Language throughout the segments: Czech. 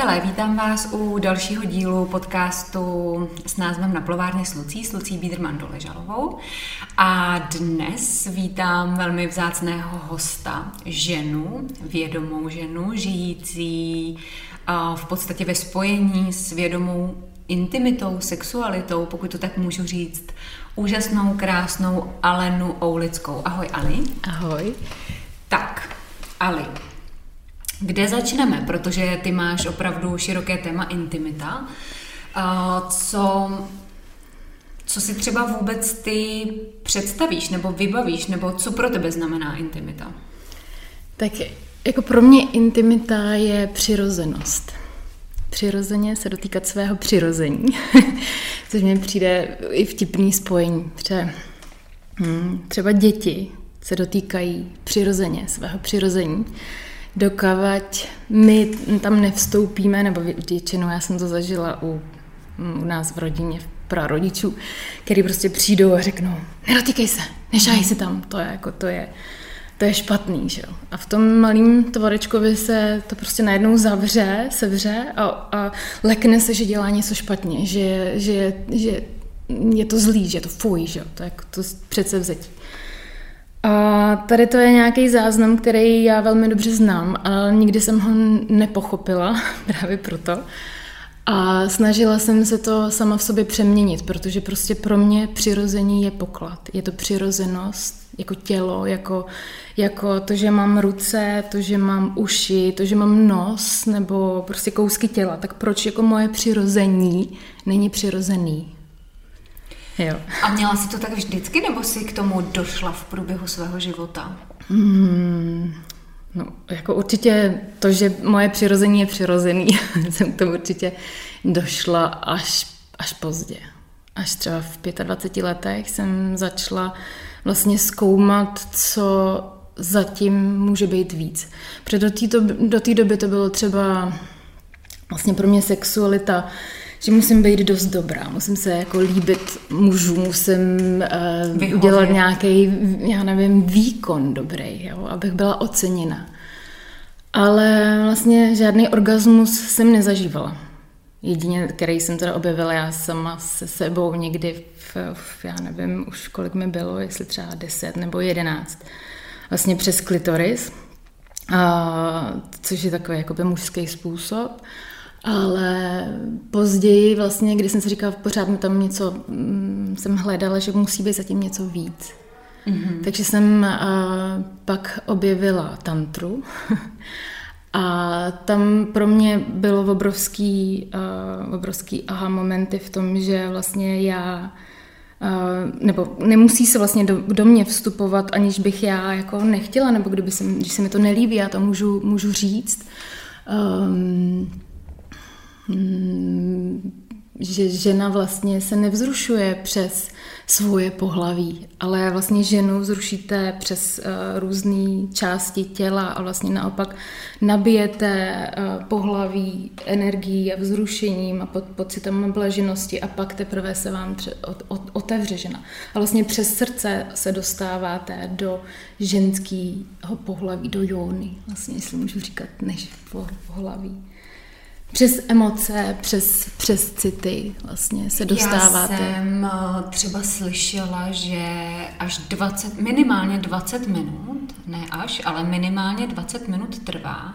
Přátelé, vítám vás u dalšího dílu podcastu s názvem Na plovárně s Lucí, s Lucí Bíderman Doležalovou. A dnes vítám velmi vzácného hosta, ženu, vědomou ženu, žijící v podstatě ve spojení s vědomou intimitou, sexualitou, pokud to tak můžu říct, úžasnou, krásnou Alenu Oulickou. Ahoj, Ali. Ahoj. Tak, Ali, kde začneme? Protože ty máš opravdu široké téma intimita. Co, co si třeba vůbec ty představíš nebo vybavíš, nebo co pro tebe znamená intimita? Tak jako pro mě intimita je přirozenost. Přirozeně se dotýkat svého přirození, což mi přijde i vtipný spojení. Třeba, hm, třeba děti se dotýkají přirozeně svého přirození dokavať my tam nevstoupíme, nebo většinou já jsem to zažila u, u nás v rodině, pro rodičů, který prostě přijdou a řeknou, nedotýkej se, nešáhej si tam, to je jako, to je, to je špatný, že jo. A v tom malým tvorečkovi se to prostě najednou zavře, sevře a, a lekne se, že dělá něco špatně, že, že, že je to zlý, že je to fuj, že jo, to je jako to přece vzetí. A tady to je nějaký záznam, který já velmi dobře znám, ale nikdy jsem ho nepochopila právě proto. A snažila jsem se to sama v sobě přeměnit, protože prostě pro mě přirození je poklad. Je to přirozenost, jako tělo, jako, jako to, že mám ruce, to, že mám uši, to, že mám nos, nebo prostě kousky těla. Tak proč jako moje přirození není přirozený? Jo. A měla jsi to tak vždycky, nebo jsi k tomu došla v průběhu svého života? Hmm, no, jako určitě to, že moje přirození je přirozený, jsem k tomu určitě došla až, až pozdě. Až třeba v 25 letech jsem začala vlastně zkoumat, co zatím může být víc. Protože do té do doby to bylo třeba vlastně pro mě sexualita že musím být dost dobrá, musím se jako líbit mužů, musím uh, udělat nějaký, já nevím, výkon dobrý, jo, abych byla oceněna. Ale vlastně žádný orgasmus jsem nezažívala. Jedině, který jsem teda objevila já sama se sebou někdy v, v já nevím už kolik mi bylo, jestli třeba 10 nebo 11, vlastně přes klitoris, a, což je takový jakoby mužský způsob. Ale později vlastně, když jsem si říkala, pořád mi tam něco, mm, jsem hledala, že musí být zatím něco víc. Mm-hmm. Takže jsem a, pak objevila tantru a tam pro mě bylo obrovský, a, obrovský aha momenty v tom, že vlastně já nebo nemusí se vlastně do, do mě vstupovat, aniž bych já jako nechtěla, nebo kdyby se, když se mi to nelíbí, já to můžu, můžu říct. Um, že žena vlastně se nevzrušuje přes svoje pohlaví, ale vlastně ženu vzrušíte přes uh, různé části těla a vlastně naopak nabijete uh, pohlaví energií a vzrušením a pod, pocitem blaženosti a pak teprve se vám otevře žena. A vlastně přes srdce se dostáváte do ženského pohlaví, do jóny, vlastně, jestli můžu říkat, než pohlaví. Přes emoce, přes, přes city vlastně se dostáváte. Já jsem eh, třeba slyšela, že až 20, minimálně 20 minut, ne až, ale minimálně 20 minut trvá,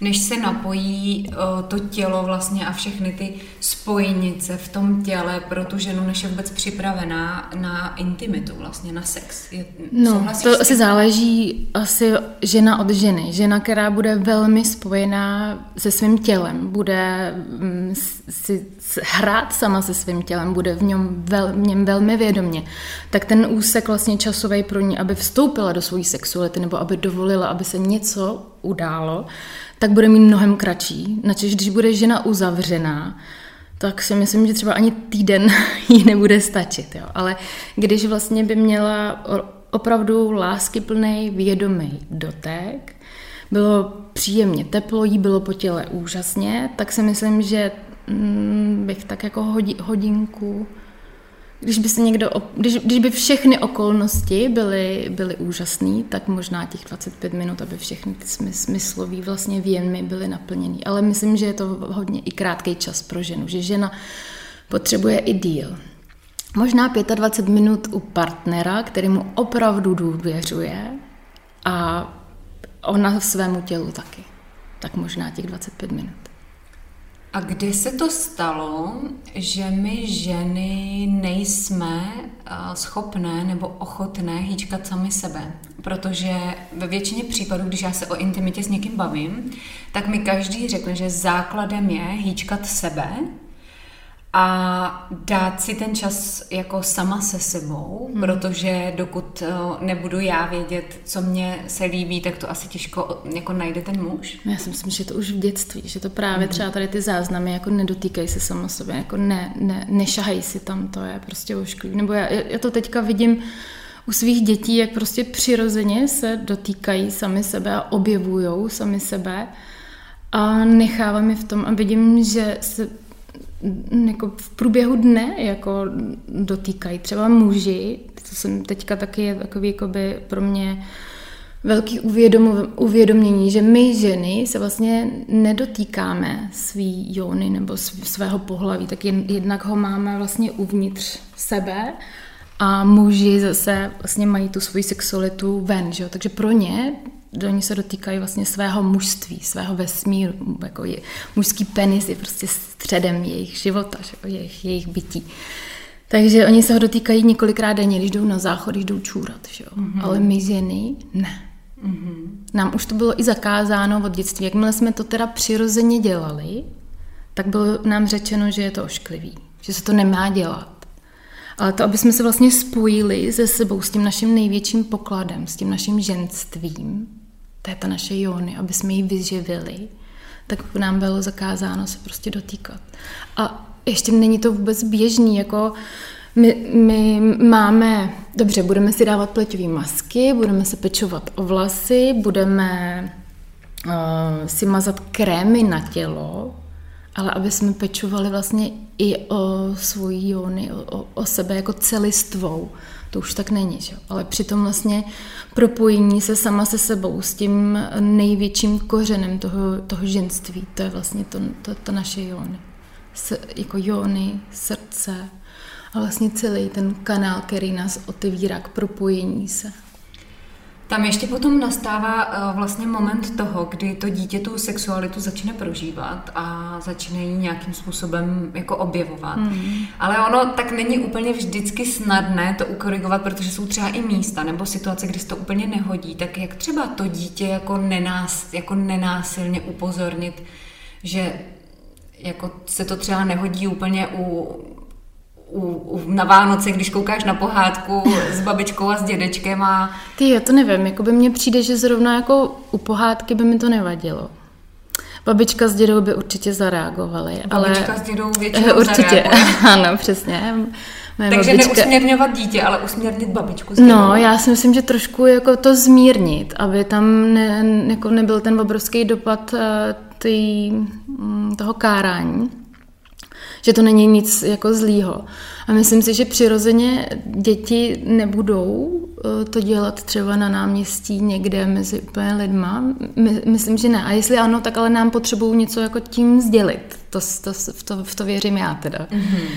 než se napojí uh, to tělo vlastně a všechny ty spojnice v tom těle pro tu ženu, než je vůbec připravená na intimitu, vlastně na sex. Je, no, to asi záleží asi žena od ženy. Žena, která bude velmi spojená se svým tělem, bude mm, si hrát sama se svým tělem, bude v něm, vel, v něm velmi vědomě, tak ten úsek vlastně časový pro ní, aby vstoupila do své sexuality nebo aby dovolila, aby se něco událo, tak bude mít mnohem kratší. Načež když bude žena uzavřená, tak si myslím, že třeba ani týden jí nebude stačit. Jo. Ale když vlastně by měla opravdu láskyplný, vědomý dotek, bylo příjemně teplo, jí bylo po těle úžasně, tak si myslím, že mm, bych tak jako hodinku, když by se někdo, když, když by všechny okolnosti byly, byly úžasné, tak možná těch 25 minut, aby všechny ty smyslové vlastně věmy byly naplněny. Ale myslím, že je to hodně i krátký čas pro ženu, že žena potřebuje i díl. Možná 25 minut u partnera, který mu opravdu důvěřuje a ona svému tělu taky. Tak možná těch 25 minut. A kdy se to stalo, že my ženy nejsme schopné nebo ochotné hýčkat sami sebe? Protože ve většině případů, když já se o intimitě s někým bavím, tak mi každý řekne, že základem je hýčkat sebe, a dát si ten čas jako sama se sebou, hmm. protože dokud eh, nebudu já vědět, co mě se líbí, tak to asi těžko jako najde ten muž. Já si myslím, že to už v dětství, že to právě hmm. třeba tady ty záznamy jako nedotýkají se sama sobě, jako ne, ne, nešahají si tam, to je prostě ošklivý. Nebo já, já to teďka vidím u svých dětí, jak prostě přirozeně se dotýkají sami sebe a objevují sami sebe a nechávám je v tom a vidím, že se jako v průběhu dne jako dotýkají. Třeba muži, to jsem teďka taky je takový jakoby pro mě velký uvědomění, že my ženy se vlastně nedotýkáme svý jóny nebo svého pohlaví, tak jen, jednak ho máme vlastně uvnitř sebe a muži zase vlastně mají tu svoji sexualitu ven, že jo? takže pro ně oni se dotýkají vlastně svého mužství, svého vesmíru, jako je, mužský penis je prostě středem jejich života, jejich, jejich bytí. Takže oni se ho dotýkají několikrát denně, když jdou na záchod, když jdou čůrat, že jo? Mm-hmm. ale my ženy ne. Mm-hmm. Nám už to bylo i zakázáno od dětství. Jakmile jsme to teda přirozeně dělali, tak bylo nám řečeno, že je to ošklivý, že se to nemá dělat. Ale to, aby jsme se vlastně spojili se sebou, s tím naším největším pokladem, s tím naším ženstvím, to je ta naše jóny, aby jsme ji vyživili, tak nám bylo zakázáno se prostě dotýkat. A ještě není to vůbec běžný, jako my, my máme, dobře, budeme si dávat pleťové masky, budeme se pečovat o vlasy, budeme uh, si mazat krémy na tělo, ale aby jsme pečovali vlastně i o svoji jóny, o, o sebe jako celistvou, to už tak není, že? ale přitom vlastně propojení se sama se sebou, s tím největším kořenem toho, toho ženství, to je vlastně to, to, to naše jóny. S, jako jóny, srdce a vlastně celý ten kanál, který nás otevírá k propojení se. Tam ještě potom nastává uh, vlastně moment toho, kdy to dítě tu sexualitu začne prožívat a začne ji nějakým způsobem jako objevovat. Mm. Ale ono tak není úplně vždycky snadné to ukorigovat, protože jsou třeba i místa nebo situace, kdy se to úplně nehodí. Tak jak třeba to dítě jako, nenás, jako nenásilně upozornit, že jako se to třeba nehodí úplně u u, u, na Vánoce, když koukáš na pohádku s babičkou a s dědečkem a... Ty jo, to nevím, jako by mně přijde, že zrovna jako u pohádky by mi to nevadilo. Babička s dědou by určitě zareagovali. Babička ale... s dědou většinou Určitě, ano, přesně. Moje Takže babička... neusměrňovat dítě, ale usměrnit babičku. S no, já si myslím, že trošku jako to zmírnit, aby tam ne, jako nebyl ten obrovský dopad eh, tý, mm, toho kárání že to není nic jako zlýho. A myslím si, že přirozeně děti nebudou eh, to dělat třeba na náměstí někde mezi úplně lidma. My, myslím, že ne. A jestli ano, tak ale nám potřebují něco jako tím sdělit. To, to, v, to, v to věřím já teda. Mm-hmm.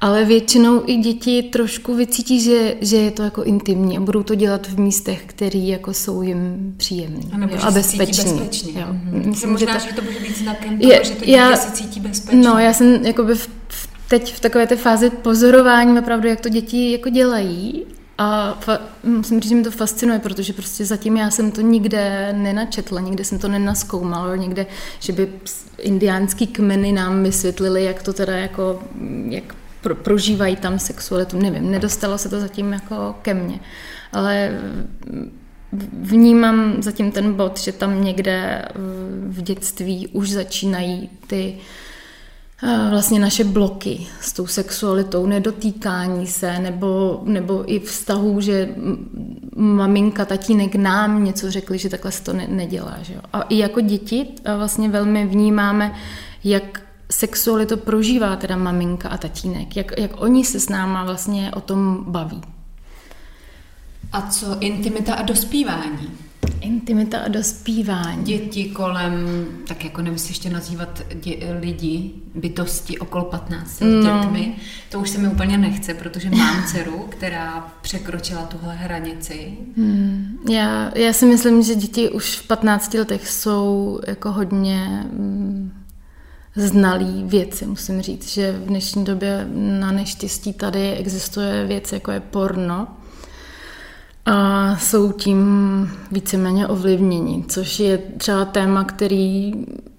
Ale většinou i děti trošku vycítí, že, že je to jako intimní a budou to dělat v místech, které jako jsou jim příjemné a, a bezpečný. bezpečně. Jo. Mm-hmm. Myslím, možná, že to, že to může být znakem toho, je, že to dítě já, se cítí bezpečně. No, já jsem jakoby v, v teď v takové té fázi pozorování opravdu, jak to děti jako dělají a fa- musím říct, že mi to fascinuje, protože prostě zatím já jsem to nikde nenačetla, nikde jsem to nenaskoumala, někde, že by indiánský kmeny nám vysvětlili, jak to teda jako, jak pro, prožívají tam sexualitu, nevím, nedostalo se to zatím jako ke mně, ale vnímám zatím ten bod, že tam někde v dětství už začínají ty uh, vlastně naše bloky s tou sexualitou, nedotýkání se, nebo, nebo i vztahu, že maminka, tatínek nám něco řekli, že takhle se to ne, nedělá. Že jo? A i jako děti vlastně velmi vnímáme, jak sexualitu prožívá teda maminka a tatínek, jak, jak oni se s náma vlastně o tom baví. A co intimita a dospívání? Intimita a dospívání. Děti kolem, tak jako nemusíš ještě nazývat dě, lidi, bytosti okolo 15 no. dětmi. To už se mi úplně nechce, protože mám dceru, která překročila tuhle hranici. Hmm. Já, já si myslím, že děti už v 15 letech jsou jako hodně mm, znalý věci, musím říct, že v dnešní době na neštěstí tady existuje věc, jako je porno, a jsou tím víceméně ovlivněni, což je třeba téma, který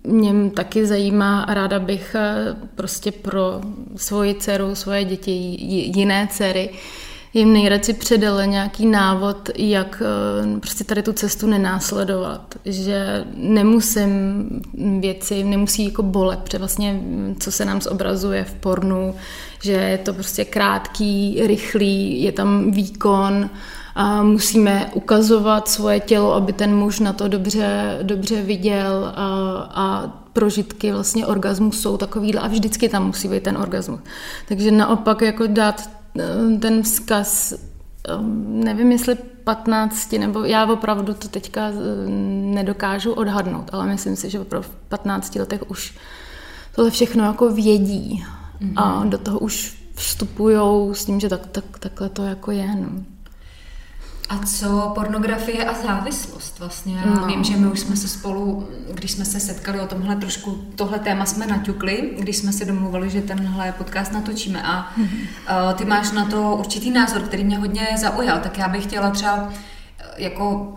mě taky zajímá a ráda bych eh, prostě pro svoji dceru, svoje děti, jiné dcery, jim nejradši předala nějaký návod, jak eh, prostě tady tu cestu nenásledovat. Že nemusím věci, nemusí jako bolet, protože vlastně co se nám zobrazuje v pornu, že je to prostě krátký, rychlý, je tam výkon, a musíme ukazovat svoje tělo, aby ten muž na to dobře, dobře viděl a, a prožitky vlastně orgasmu jsou takovýhle a vždycky tam musí být ten orgasmus. Takže naopak jako dát eh, ten vzkaz, eh, nevím jestli 15, nebo já opravdu to teďka eh, nedokážu odhadnout, ale myslím si, že opravdu v 15 letech už tohle všechno jako vědí mm-hmm. a do toho už vstupují s tím, že tak, tak, takhle to jako je. No. A co pornografie a závislost vlastně? Já no. vím, že my už jsme se spolu, když jsme se setkali o tomhle trošku, tohle téma jsme naťukli, když jsme se domluvili, že tenhle podcast natočíme a uh, ty máš na to určitý názor, který mě hodně zaujal, tak já bych chtěla třeba uh, jako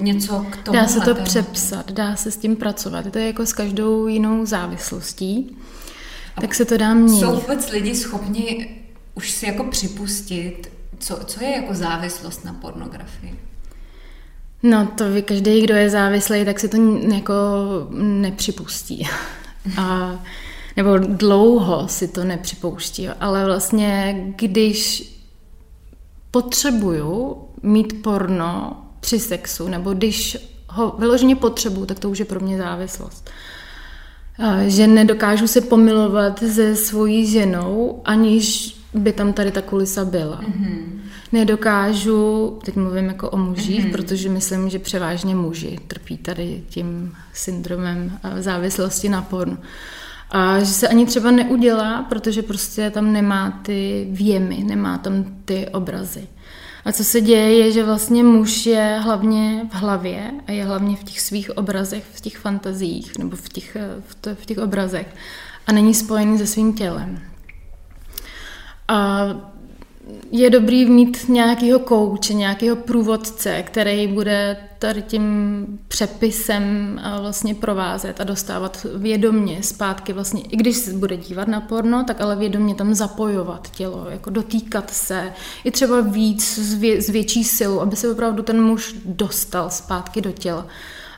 něco k tomu. Dá se to tématu. přepsat, dá se s tím pracovat. To je jako s každou jinou závislostí. A tak se to dá měnit. Jsou vůbec lidi schopni už si jako připustit, co, co je jako závislost na pornografii? No to ví každý, kdo je závislý, tak si to jako nepřipustí. A, nebo dlouho si to nepřipouští. Ale vlastně, když potřebuju mít porno při sexu, nebo když ho vyloženě potřebuju, tak to už je pro mě závislost. Že nedokážu se pomilovat se svojí ženou, aniž by tam tady ta kulisa byla. Mm-hmm. Nedokážu, teď mluvím jako o mužích, mm-hmm. protože myslím, že převážně muži trpí tady tím syndromem závislosti na pornu. A že se ani třeba neudělá, protože prostě tam nemá ty věmy, nemá tam ty obrazy. A co se děje, je, že vlastně muž je hlavně v hlavě a je hlavně v těch svých obrazech, v těch fantaziích nebo v těch, v, to, v těch obrazech a není spojený se svým tělem. A je dobrý mít nějakého kouče, nějakého průvodce, který bude tady tím přepisem vlastně provázet a dostávat vědomně zpátky vlastně, i když se bude dívat na porno, tak ale vědomně tam zapojovat tělo, jako dotýkat se, i třeba víc s, vě, s větší silou, aby se opravdu ten muž dostal zpátky do těla.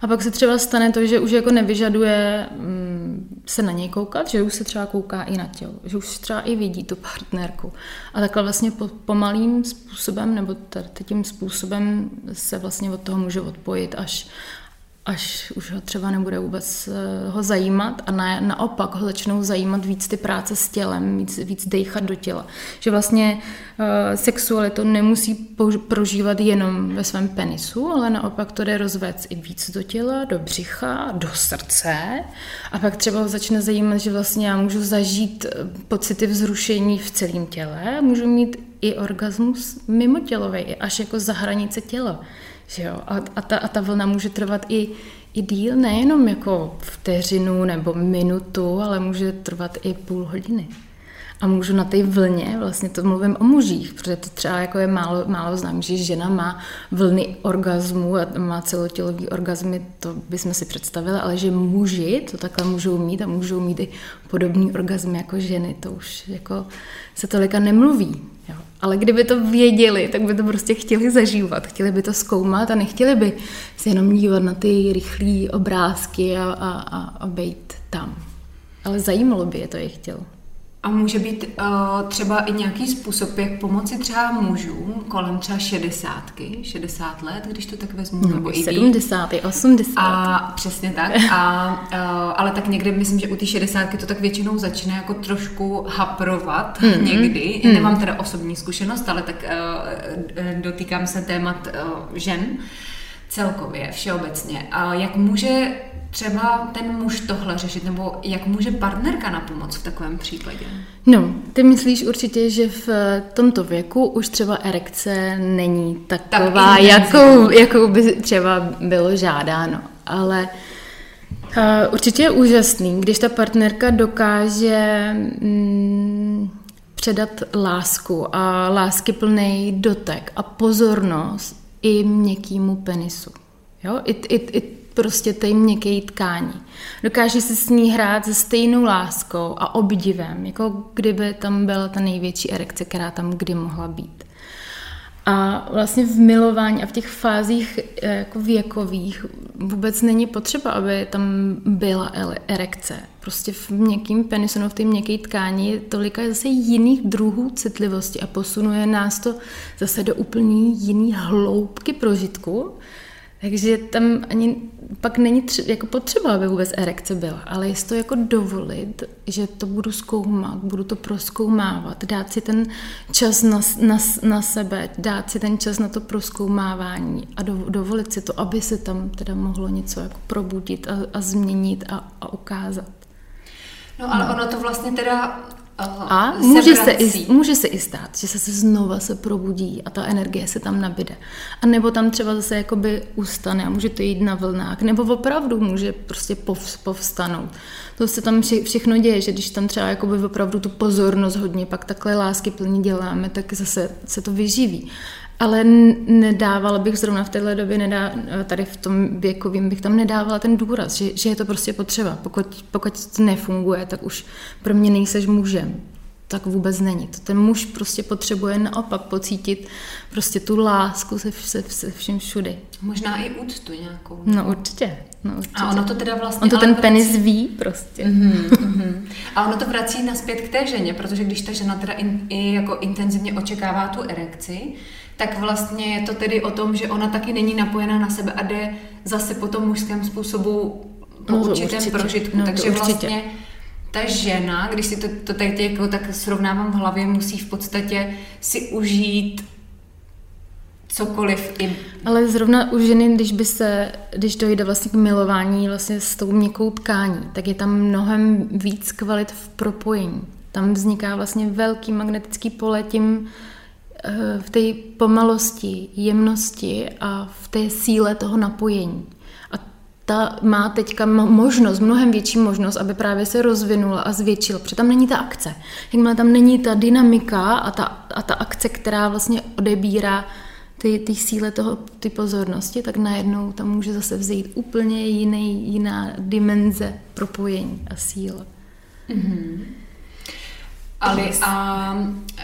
A pak se třeba stane to, že už jako nevyžaduje mm, se na něj koukat, že už se třeba kouká i na tělo, že už třeba i vidí tu partnerku. A takhle vlastně po, pomalým způsobem, nebo tím způsobem se vlastně od toho může odpojit, až, až už ho třeba nebude vůbec eh, ho zajímat a na, naopak ho začnou zajímat víc ty práce s tělem, víc, víc dejchat do těla. Že vlastně uh, sexualitu nemusí prožívat jenom ve svém penisu, ale naopak to jde rozvést i víc do těla, do břicha, do srdce a pak třeba ho začne zajímat, že vlastně já můžu zažít eh, pocity vzrušení v celém těle, můžu mít i orgasmus mimo tělový, až jako za hranice těla. Že jo? A, a, ta, a ta vlna může trvat i, i díl, nejenom jako vteřinu nebo minutu, ale může trvat i půl hodiny. A můžu na té vlně, vlastně to mluvím o mužích, protože to třeba jako je málo, málo znám, že žena má vlny orgazmu a má celotělový orgazmy, to bychom si představili, ale že muži to takhle můžou mít a můžou mít i podobný orgazmy jako ženy, to už jako se tolika nemluví. Jo. Ale kdyby to věděli, tak by to prostě chtěli zažívat, chtěli by to zkoumat a nechtěli by se jenom dívat na ty rychlé obrázky a, a, a, a být tam. Ale zajímalo by je to jejich tělo. A může být uh, třeba i nějaký způsob, jak pomoci třeba mužům kolem třeba šedesátky, 60 let, když to tak vezmu, no, nebo i 70, i 80. A přesně tak. A, uh, ale tak někde myslím, že u té šedesátky to tak většinou začne jako trošku haprovat mm-hmm. někdy. Mm. Nemám teda osobní zkušenost, ale tak uh, dotýkám se témat uh, žen celkově, všeobecně. A jak může třeba ten muž tohle řešit, nebo jak může partnerka na pomoc v takovém případě? No, ty myslíš určitě, že v tomto věku už třeba erekce není taková, tak jakou, jakou by třeba bylo žádáno. Ale uh, určitě je úžasný, když ta partnerka dokáže mm, předat lásku a lásky plný dotek a pozornost i měkkýmu penisu. Jo? I, i, i prostě té měkké tkání. Dokáže se s ní hrát se stejnou láskou a obdivem, jako kdyby tam byla ta největší erekce, která tam kdy mohla být. A vlastně v milování a v těch fázích eh, jako věkových vůbec není potřeba, aby tam byla erekce. Prostě v měkkým penisu, no v té měkké tkání je tolika zase jiných druhů citlivosti a posunuje nás to zase do úplně jiný hloubky prožitku, takže tam ani pak není tři, jako potřeba, aby vůbec erekce byla, ale jestli to jako dovolit, že to budu zkoumat, budu to proskoumávat, dát si ten čas na, na, na sebe, dát si ten čas na to proskoumávání a do, dovolit si to, aby se tam teda mohlo něco jako probudit a, a změnit a, a ukázat. No ale no. ono to vlastně teda a může se, i, může se i stát, že se, se znova se probudí a ta energie se tam nabide. A nebo tam třeba zase jakoby ustane a může to jít na vlnách, nebo opravdu může prostě pov, povstanout. To se tam vše, všechno děje, že když tam třeba jakoby opravdu tu pozornost hodně pak takhle lásky plně děláme, tak zase se to vyživí. Ale nedávala bych zrovna v této době, nedá, tady v tom věkovým bych tam nedávala ten důraz, že, že je to prostě potřeba. Pokud, pokud to nefunguje, tak už pro mě nejseš mužem. Tak vůbec není. To ten muž prostě potřebuje naopak pocítit prostě tu lásku se, se, se vším všudy. Možná i úctu nějakou. No určitě. No, určitě. A ono to teda vlastně... On to ten vrací... penis ví prostě. Mm-hmm, mm-hmm. A ono to vrací naspět k té ženě, protože když ta žena teda in, i jako intenzivně očekává tu erekci, tak vlastně je to tedy o tom, že ona taky není napojená na sebe a jde zase po tom mužském způsobu po no, určitém určitě. prožitku. No, Takže vlastně ta žena, když si to, to tady jako tak srovnávám v hlavě, musí v podstatě si užít cokoliv. I... Ale zrovna u ženy, když by se, když dojde vlastně k milování vlastně s tou měkkou tkání, tak je tam mnohem víc kvalit v propojení. Tam vzniká vlastně velký magnetický pole tím, v té pomalosti, jemnosti a v té síle toho napojení. A ta má teďka možnost, mnohem větší možnost, aby právě se rozvinula a zvětšila, protože tam není ta akce. Jakmile tam není ta dynamika a ta, a ta akce, která vlastně odebírá ty, ty síle toho, ty pozornosti, tak najednou tam může zase vzít úplně jiný, jiná dimenze propojení a síla. Mm-hmm. Ali, a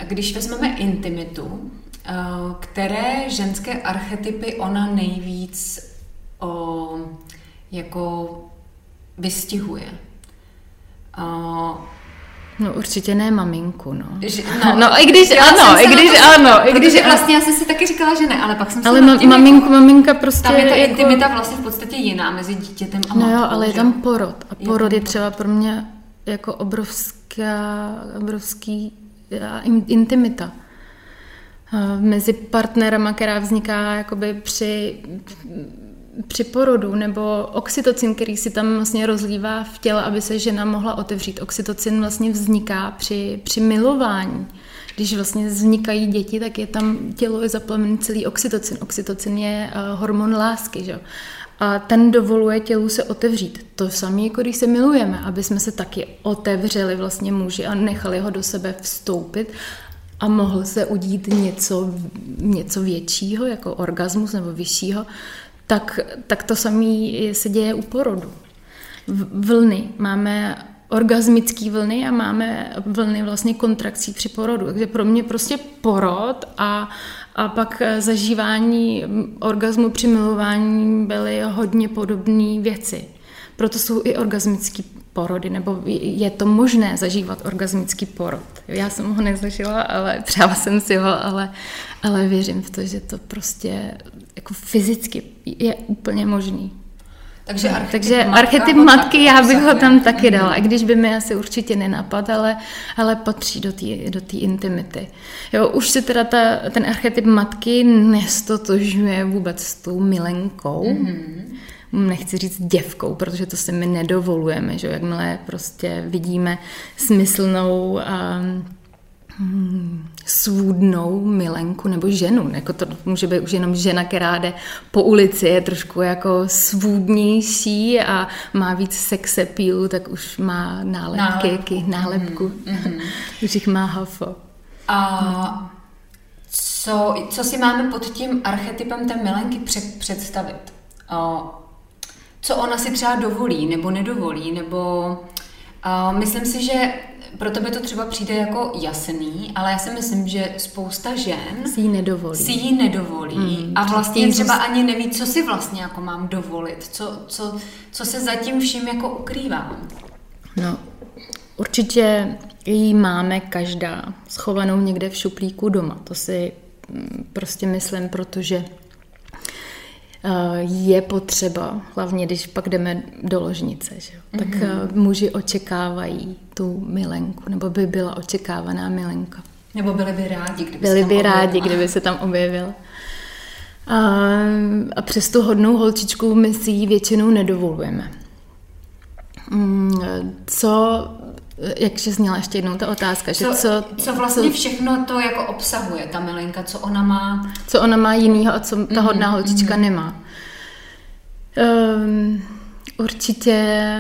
když vezmeme intimitu, eh, které ženské archetypy ona nejvíc o, jako vystihuje? No určitě ne maminku, no. Že, no, no i když ano, i když to, ano, i když vlastně já jsem si taky říkala, že ne, ale pak jsem Ale ma, maminku, jako, maminka prostě Tam je ta jako, intimita vlastně v podstatě jiná mezi dítětem a matkou. No jo, ale je tam porod a porod je, je třeba pro mě jako obrovská, obrovský intimita mezi partnerama, která vzniká jakoby při, při porodu, nebo oxytocin, který si tam vlastně rozlívá v těle, aby se žena mohla otevřít. Oxytocin vlastně vzniká při, při milování. Když vlastně vznikají děti, tak je tam tělo je zaplamený celý oxytocin. Oxytocin je uh, hormon lásky, že? A ten dovoluje tělu se otevřít. To samé, jako když se milujeme, aby jsme se taky otevřeli vlastně muži a nechali ho do sebe vstoupit a mohl se udít něco, něco většího, jako orgasmus nebo vyššího, tak, tak to samé se děje u porodu. Vlny. Máme orgasmické vlny a máme vlny vlastně kontrakcí při porodu. Takže pro mě prostě porod a, a pak zažívání orgasmu při milování byly hodně podobné věci. Proto jsou i orgasmické porody, nebo je to možné zažívat orgasmický porod. Já jsem ho nezažila, ale přála jsem si ho, ale, ale věřím v to, že to prostě jako fyzicky je úplně možný. Takže archetyp, Takže matka archetyp matky, já bych ho tam taky dala, i když by mi asi určitě nenapad, ale, ale patří do té do intimity. Jo, už se teda ta, ten archetyp matky nestotožňuje vůbec s tou milenkou, mm-hmm. nechci říct děvkou, protože to si my nedovolujeme, že jo, jakmile prostě vidíme smyslnou hmm, svůdnou milenku nebo ženu. Jako to může být už jenom žena, která jde po ulici, je trošku jako svůdnější a má víc sex appealu, tak už má nálepky, Nálepku. nálepku. Mm-hmm. už jich má hafo. A co, co si máme pod tím archetypem té milenky před, představit? A co ona si třeba dovolí nebo nedovolí, nebo a myslím si, že pro tebe to třeba přijde jako jasný, ale já si myslím, že spousta žen Si ji nedovolí. si ji nedovolí Mm, a vlastně třeba ani neví, co si vlastně jako mám dovolit, co, co, co se zatím vším jako ukrývá. No, určitě ji máme každá schovanou někde v šuplíku doma. To si mm, prostě myslím, protože je potřeba, hlavně když pak jdeme do ložnice, že? tak mm-hmm. muži očekávají tu milenku, nebo by byla očekávaná milenka. Nebo byli by rádi, kdyby se Byli tam by rádi, objevila. kdyby se tam objevil. A, a přes tu hodnou holčičku my si ji většinou nedovolujeme. Mm, Co, jakže zněla ještě jednou ta otázka, že Co, co, co vlastně všechno to jako obsahuje, ta milenka, co ona má. co ona má jinýho a co Mhm, ta hodná holčička nemá. Um, určitě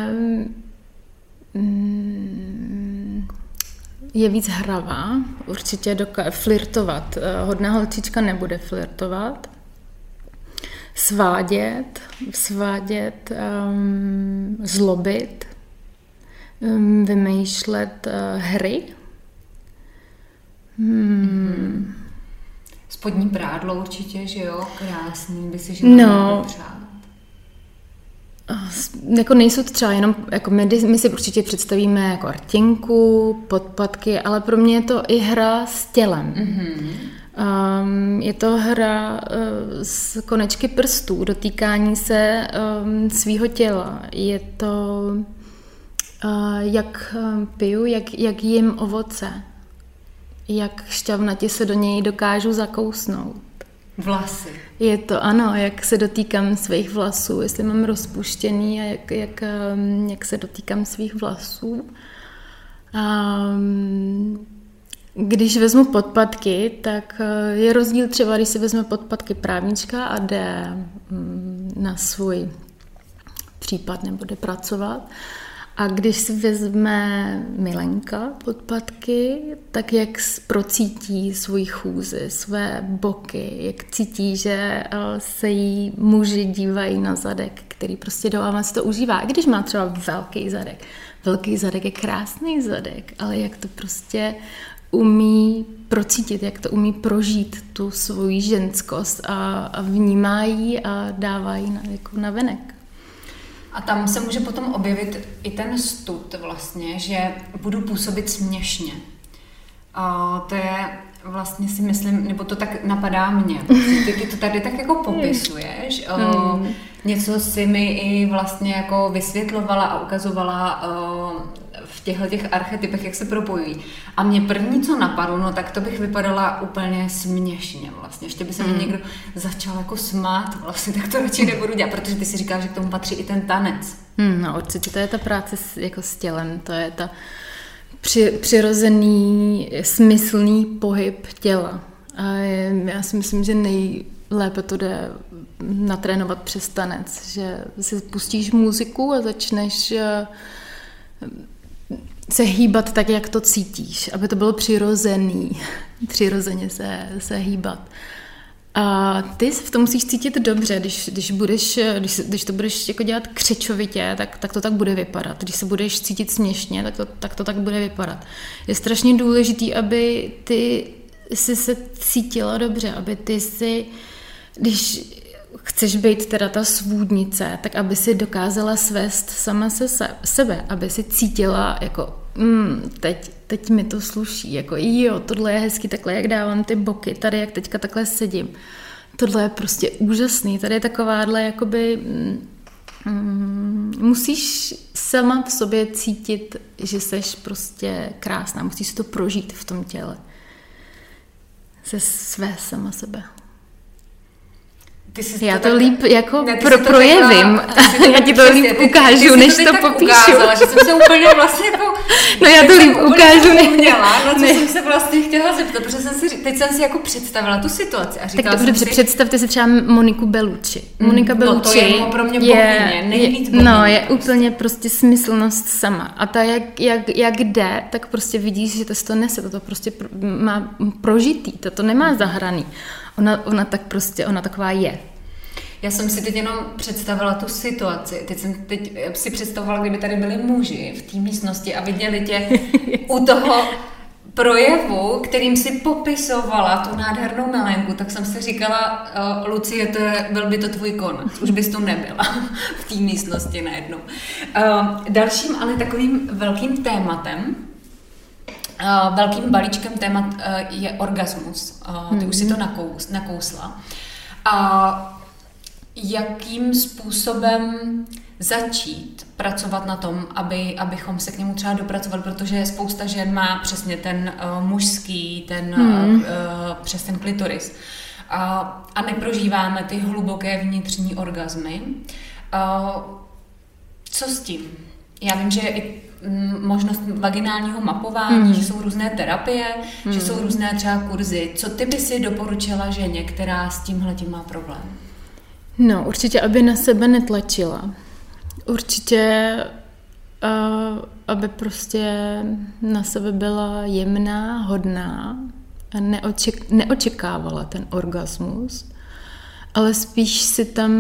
mm, je víc hravá, určitě doká- flirtovat. Eh, Hodná holčička nebude flirtovat. Svádět, svádět, um, zlobit, vymýšlet uh, hry. Hmm. Spodní prádlo určitě, že jo, krásný, by si že No. přát. Jako nejsou to třeba jenom, jako my, my si určitě představíme jako rtěnku, podpatky, ale pro mě je to i hra s tělem. Mm-hmm. Um, je to hra uh, s konečky prstů, dotýkání se um, svýho těla. Je to, jak um, piju, jak, jak jim ovoce, jak šťavnatě se do něj dokážu zakousnout. Vlasy. Je to ano, jak se dotýkám svých vlasů, jestli mám rozpuštěný a jak, jak, um, jak se dotýkám svých vlasů. Um, když vezmu podpatky, tak uh, je rozdíl třeba, když si vezme podpatky právnička a jde mm, na svůj případ nebo jde pracovat. A když si vezme Milenka podpatky, tak jak procítí svoji chůzi, své boky, jak cítí, že eh, se jí muži dívají na zadek, který prostě do si to užívá. I když má třeba velký zadek. Velký zadek je krásný zadek, ale jak to prostě umí procítit, jak to umí prožít tu svoji ženskost a, a vnímá ji a dává ji na, jako na venek. A tam se může potom objevit i ten stud vlastně, že budu působit směšně. A to je vlastně si myslím, nebo to tak napadá mě. Ty, ty to tady tak jako popisuješ. O, něco si mi i vlastně jako vysvětlovala a ukazovala o, těchto těch archetypech, jak se propojují. A mě první, co napadlo, no tak to bych vypadala úplně směšně vlastně. Ještě by se mi někdo začal jako smát vlastně, tak to radši nebudu dělat, protože ty si říkáš, že k tomu patří i ten tanec. Hmm, no určitě to je ta práce s, jako s tělem, to je ta při, přirozený, smyslný pohyb těla. A je, já si myslím, že nejlépe to jde natrénovat přes tanec, že si pustíš muziku a začneš eh, se hýbat tak, jak to cítíš, aby to bylo přirozený, přirozeně se, se hýbat. A ty v tom musíš cítit dobře, když, když, budeš, když, když to budeš jako dělat křečovitě, tak, tak to tak bude vypadat. Když se budeš cítit směšně, tak to, tak to tak bude vypadat. Je strašně důležitý, aby ty si se cítila dobře, aby ty si, když chceš být teda ta svůdnice, tak aby si dokázala svést sama se sebe, aby si cítila jako mm, teď, teď mi to sluší, jako jo, tohle je hezký, takhle jak dávám ty boky, tady jak teďka takhle sedím. Tohle je prostě úžasný, tady je takováhle jakoby mm, mm musíš sama v sobě cítit, že seš prostě krásná, musíš to prožít v tom těle. Se své sama sebe. Ty jsi já to, to tak, líp jako ne, pro, projevím. Řekla, já ti to líp ty, ukážu, ty než to, to popíšu. Ukázala, že jsem se úplně vlastně jako... No já to líp ukážu. Ne, měla, na co ne. jsem se vlastně chtěla zeptat, protože jsem si, teď jsem si jako představila tu situaci a říkala tak dobře, si, představte si třeba Moniku Belucci. Mm, Monika Belucci no to je pro mě bohyně, nejvíc bohyně. No, je úplně prostě smyslnost sama. A ta, jak, jak, jak jde, tak prostě vidíš, že to to nese, to, to prostě má prožitý, to to nemá zahraný. Ona, ona tak prostě, ona taková je. Já jsem si teď jenom představila tu situaci. Teď jsem teď si představovala, kdyby tady byli muži v té místnosti a viděli tě u toho projevu, kterým si popisovala tu nádhernou milenku, tak jsem si říkala, uh, Lucie, to je, byl by to tvůj konec, už bys tu nebyla v té místnosti najednou. Uh, dalším ale takovým velkým tématem, uh, velkým balíčkem témat uh, je orgasmus. Uh, ty mm-hmm. už si to nakous, nakousla. A jakým způsobem začít pracovat na tom, aby, abychom se k němu třeba dopracovali, protože spousta žen má přesně ten uh, mužský, ten, hmm. uh, přes ten klitoris. A, a neprožíváme ty hluboké vnitřní orgazmy. Uh, co s tím? Já vím, že i mm, možnost vaginálního mapování, hmm. že jsou různé terapie, hmm. že jsou různé třeba kurzy. Co ty by si doporučila ženě, která s tímhle tím má problém? No, určitě, aby na sebe netlačila. Určitě, uh, aby prostě na sebe byla jemná, hodná a neoček- neočekávala ten orgasmus, ale spíš si tam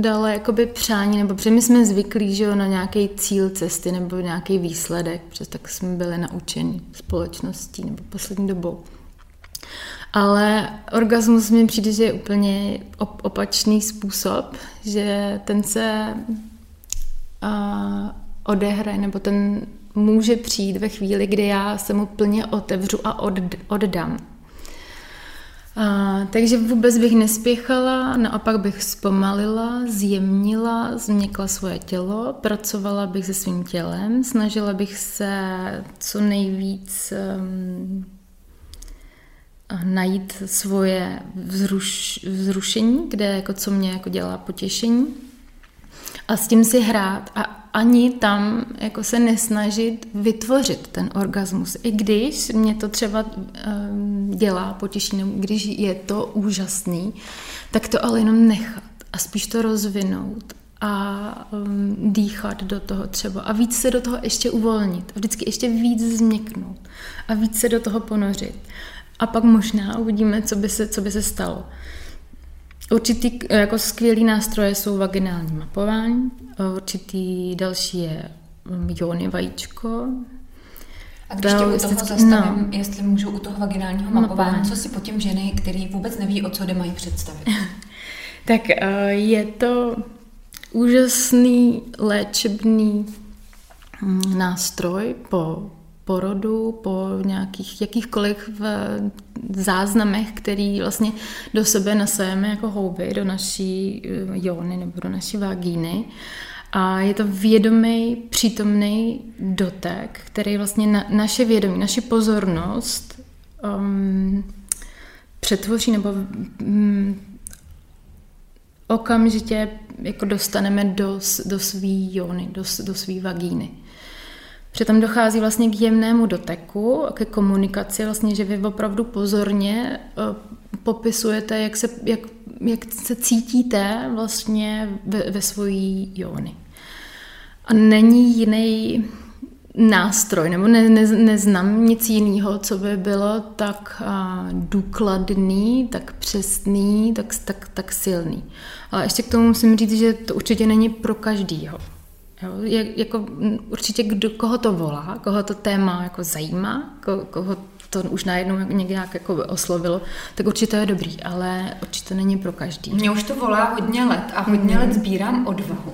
dala jakoby přání, nebo protože my jsme zvyklí, že jo, na nějaký cíl cesty nebo nějaký výsledek, protože tak jsme byli naučení společností nebo poslední dobou. Ale orgasmus mi přijde, že je úplně opačný způsob, že ten se odehraje, nebo ten může přijít ve chvíli, kdy já se mu plně otevřu a od, oddám. A, takže vůbec bych nespěchala, naopak bych zpomalila, zjemnila, změkla svoje tělo, pracovala bych se svým tělem, snažila bych se co nejvíc um, najít svoje vzruš, vzrušení, kde jako co mě jako dělá potěšení. A s tím si hrát a ani tam jako se nesnažit vytvořit ten orgasmus. I když mě to třeba um, dělá potěšení, když je to úžasný, tak to ale jenom nechat a spíš to rozvinout a um, dýchat do toho třeba a víc se do toho ještě uvolnit a vždycky ještě víc změknout a víc se do toho ponořit. A pak možná uvidíme, co by se, co by se stalo. Určitý jako skvělý nástroje jsou vaginální mapování, určitý další je jony um, vajíčko. A když tě u toho zastavím, no. jestli můžu u toho vaginálního mapování, mapování. co si po těm ženy, který vůbec neví, o co jde, mají představit? tak uh, je to úžasný léčebný mm, nástroj po porodu, po nějakých jakýchkoliv záznamech, který vlastně do sebe neseme jako houby, do naší eh, jóny nebo do naší vagíny. A je to vědomý, přítomný dotek, který vlastně na, naše vědomí, naši pozornost um, přetvoří nebo um, okamžitě jako dostaneme do, do svý jóny, do, do svý vagíny. Tam dochází vlastně k jemnému doteku, ke komunikaci, vlastně, že vy opravdu pozorně uh, popisujete, jak se, jak, jak se cítíte vlastně ve, ve svojí jóny. A není jiný nástroj, nebo ne, ne, neznám nic jiného, co by bylo tak a, důkladný, tak přesný, tak, tak, tak silný. Ale ještě k tomu musím říct, že to určitě není pro každýho. Jo, je, jako určitě kdo, koho to volá, koho to téma jako zajímá, ko, koho to už najednou nějak jako oslovilo, tak určitě je dobrý, ale určitě není pro každý. Mě už to volá hodně let a hodně let sbírám odvahu.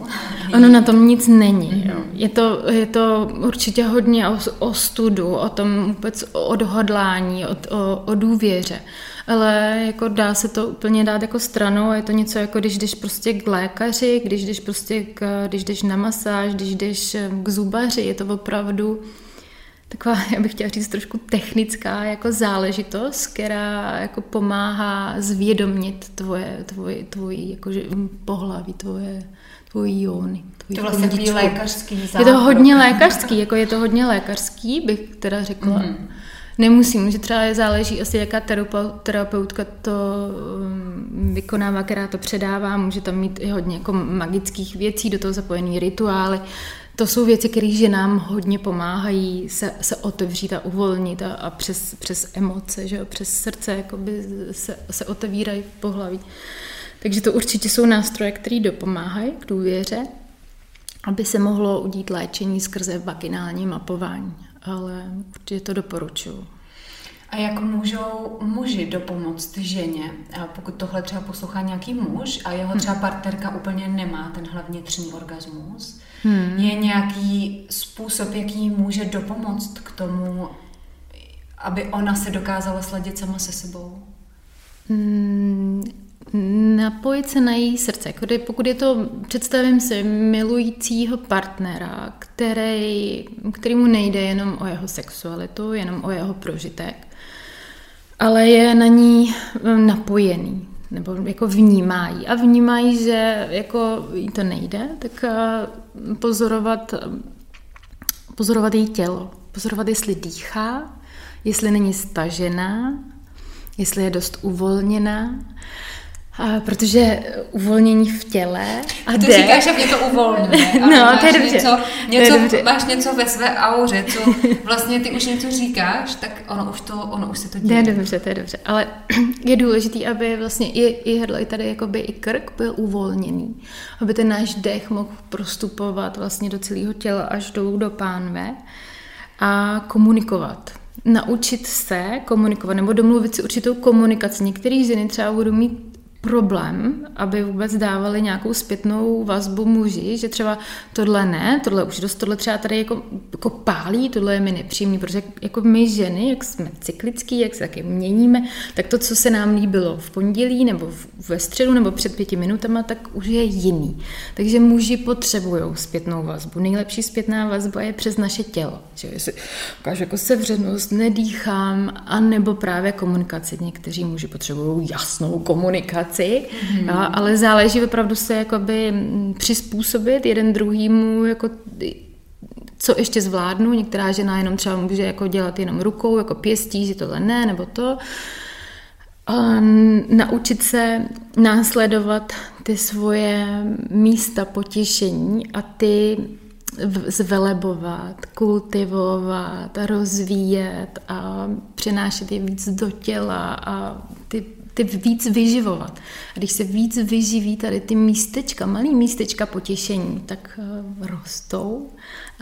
Ono na tom nic není. Jo. Je, to, je to určitě hodně o, o studu, o tom vůbec o odhodlání, o, o, o důvěře ale jako dá se to úplně dát jako stranou a je to něco jako když jdeš prostě k lékaři, když jdeš prostě k, když jdeš na masáž, když jdeš eh, k zubaři, je to opravdu taková, já bych chtěla říct, trošku technická jako záležitost, která jako pomáhá zvědomit tvoje, tvoje, tvoje jakože pohlaví, tvoje, tvoje jóny. To vlastně lékařský zákrok. Je to hodně lékařský, jako je to hodně lékařský, bych teda řekla. Mm-hmm. Nemusím, že třeba záleží asi, jaká terapeutka to um, vykonává, která to předává, může tam mít i hodně jako magických věcí, do toho zapojený rituály. To jsou věci, které ženám hodně pomáhají se, se otevřít a uvolnit a, a přes, přes emoce, že přes srdce se, se otevírají v pohlaví. Takže to určitě jsou nástroje, které dopomáhají k důvěře, aby se mohlo udít léčení skrze vaginální mapování ale určitě to doporučuju. A jak můžou muži dopomoct ženě, pokud tohle třeba poslouchá nějaký muž a jeho třeba partnerka úplně nemá tenhle vnitřní orgasmus, hmm. je nějaký způsob, jaký může dopomoct k tomu, aby ona se dokázala sladit sama se sebou? Hmm, napojit se na její srdce. Pokud je to, představím si, milujícího partnera, který, který mu nejde jenom o jeho sexualitu, jenom o jeho prožitek, ale je na ní eh, napojený, nebo jako vnímají. A vnímají, že jako jí to nejde, tak eh, pozorovat, pozorovat její tělo. Pozorovat, jestli dýchá, jestli není stažená, jestli je dost uvolněná. A protože uvolnění v těle a Ty jde. říkáš, že mě to uvolňuje. no, to je dobře. Něco, něco, to je dobře. Máš něco ve své auře, co vlastně ty už něco říkáš, tak ono už, to, ono už se to děje. To je dobře, to je dobře. Ale je důležité, aby vlastně i, i hrdlo, i tady jakoby i krk byl uvolněný. Aby ten náš dech mohl prostupovat vlastně do celého těla až dolů do pánve a komunikovat naučit se komunikovat nebo domluvit si určitou komunikaci. Některé ženy třeba budou mít problém, aby vůbec dávali nějakou zpětnou vazbu muži, že třeba tohle ne, tohle už dost, tohle třeba tady jako, jako pálí, tohle je mi nepříjemný, protože jako my ženy, jak jsme cyklický, jak se taky měníme, tak to, co se nám líbilo v pondělí nebo ve středu nebo před pěti minutama, tak už je jiný. Takže muži potřebují zpětnou vazbu. Nejlepší zpětná vazba je přes naše tělo. Že jestli ukážu jako sevřenost, nedýchám, anebo právě komunikaci. Někteří muži potřebují jasnou komunikaci, chci, mm-hmm. jo, ale záleží opravdu se jakoby přizpůsobit jeden druhýmu, jako co ještě zvládnu. Některá žena jenom třeba může jako dělat jenom rukou, jako pěstí, že tohle ne, nebo to. A naučit se následovat ty svoje místa potěšení a ty zvelebovat, kultivovat, rozvíjet a přinášet je víc do těla a ty ty víc vyživovat. A když se víc vyživí tady ty místečka, malý místečka potěšení, tak uh, rostou,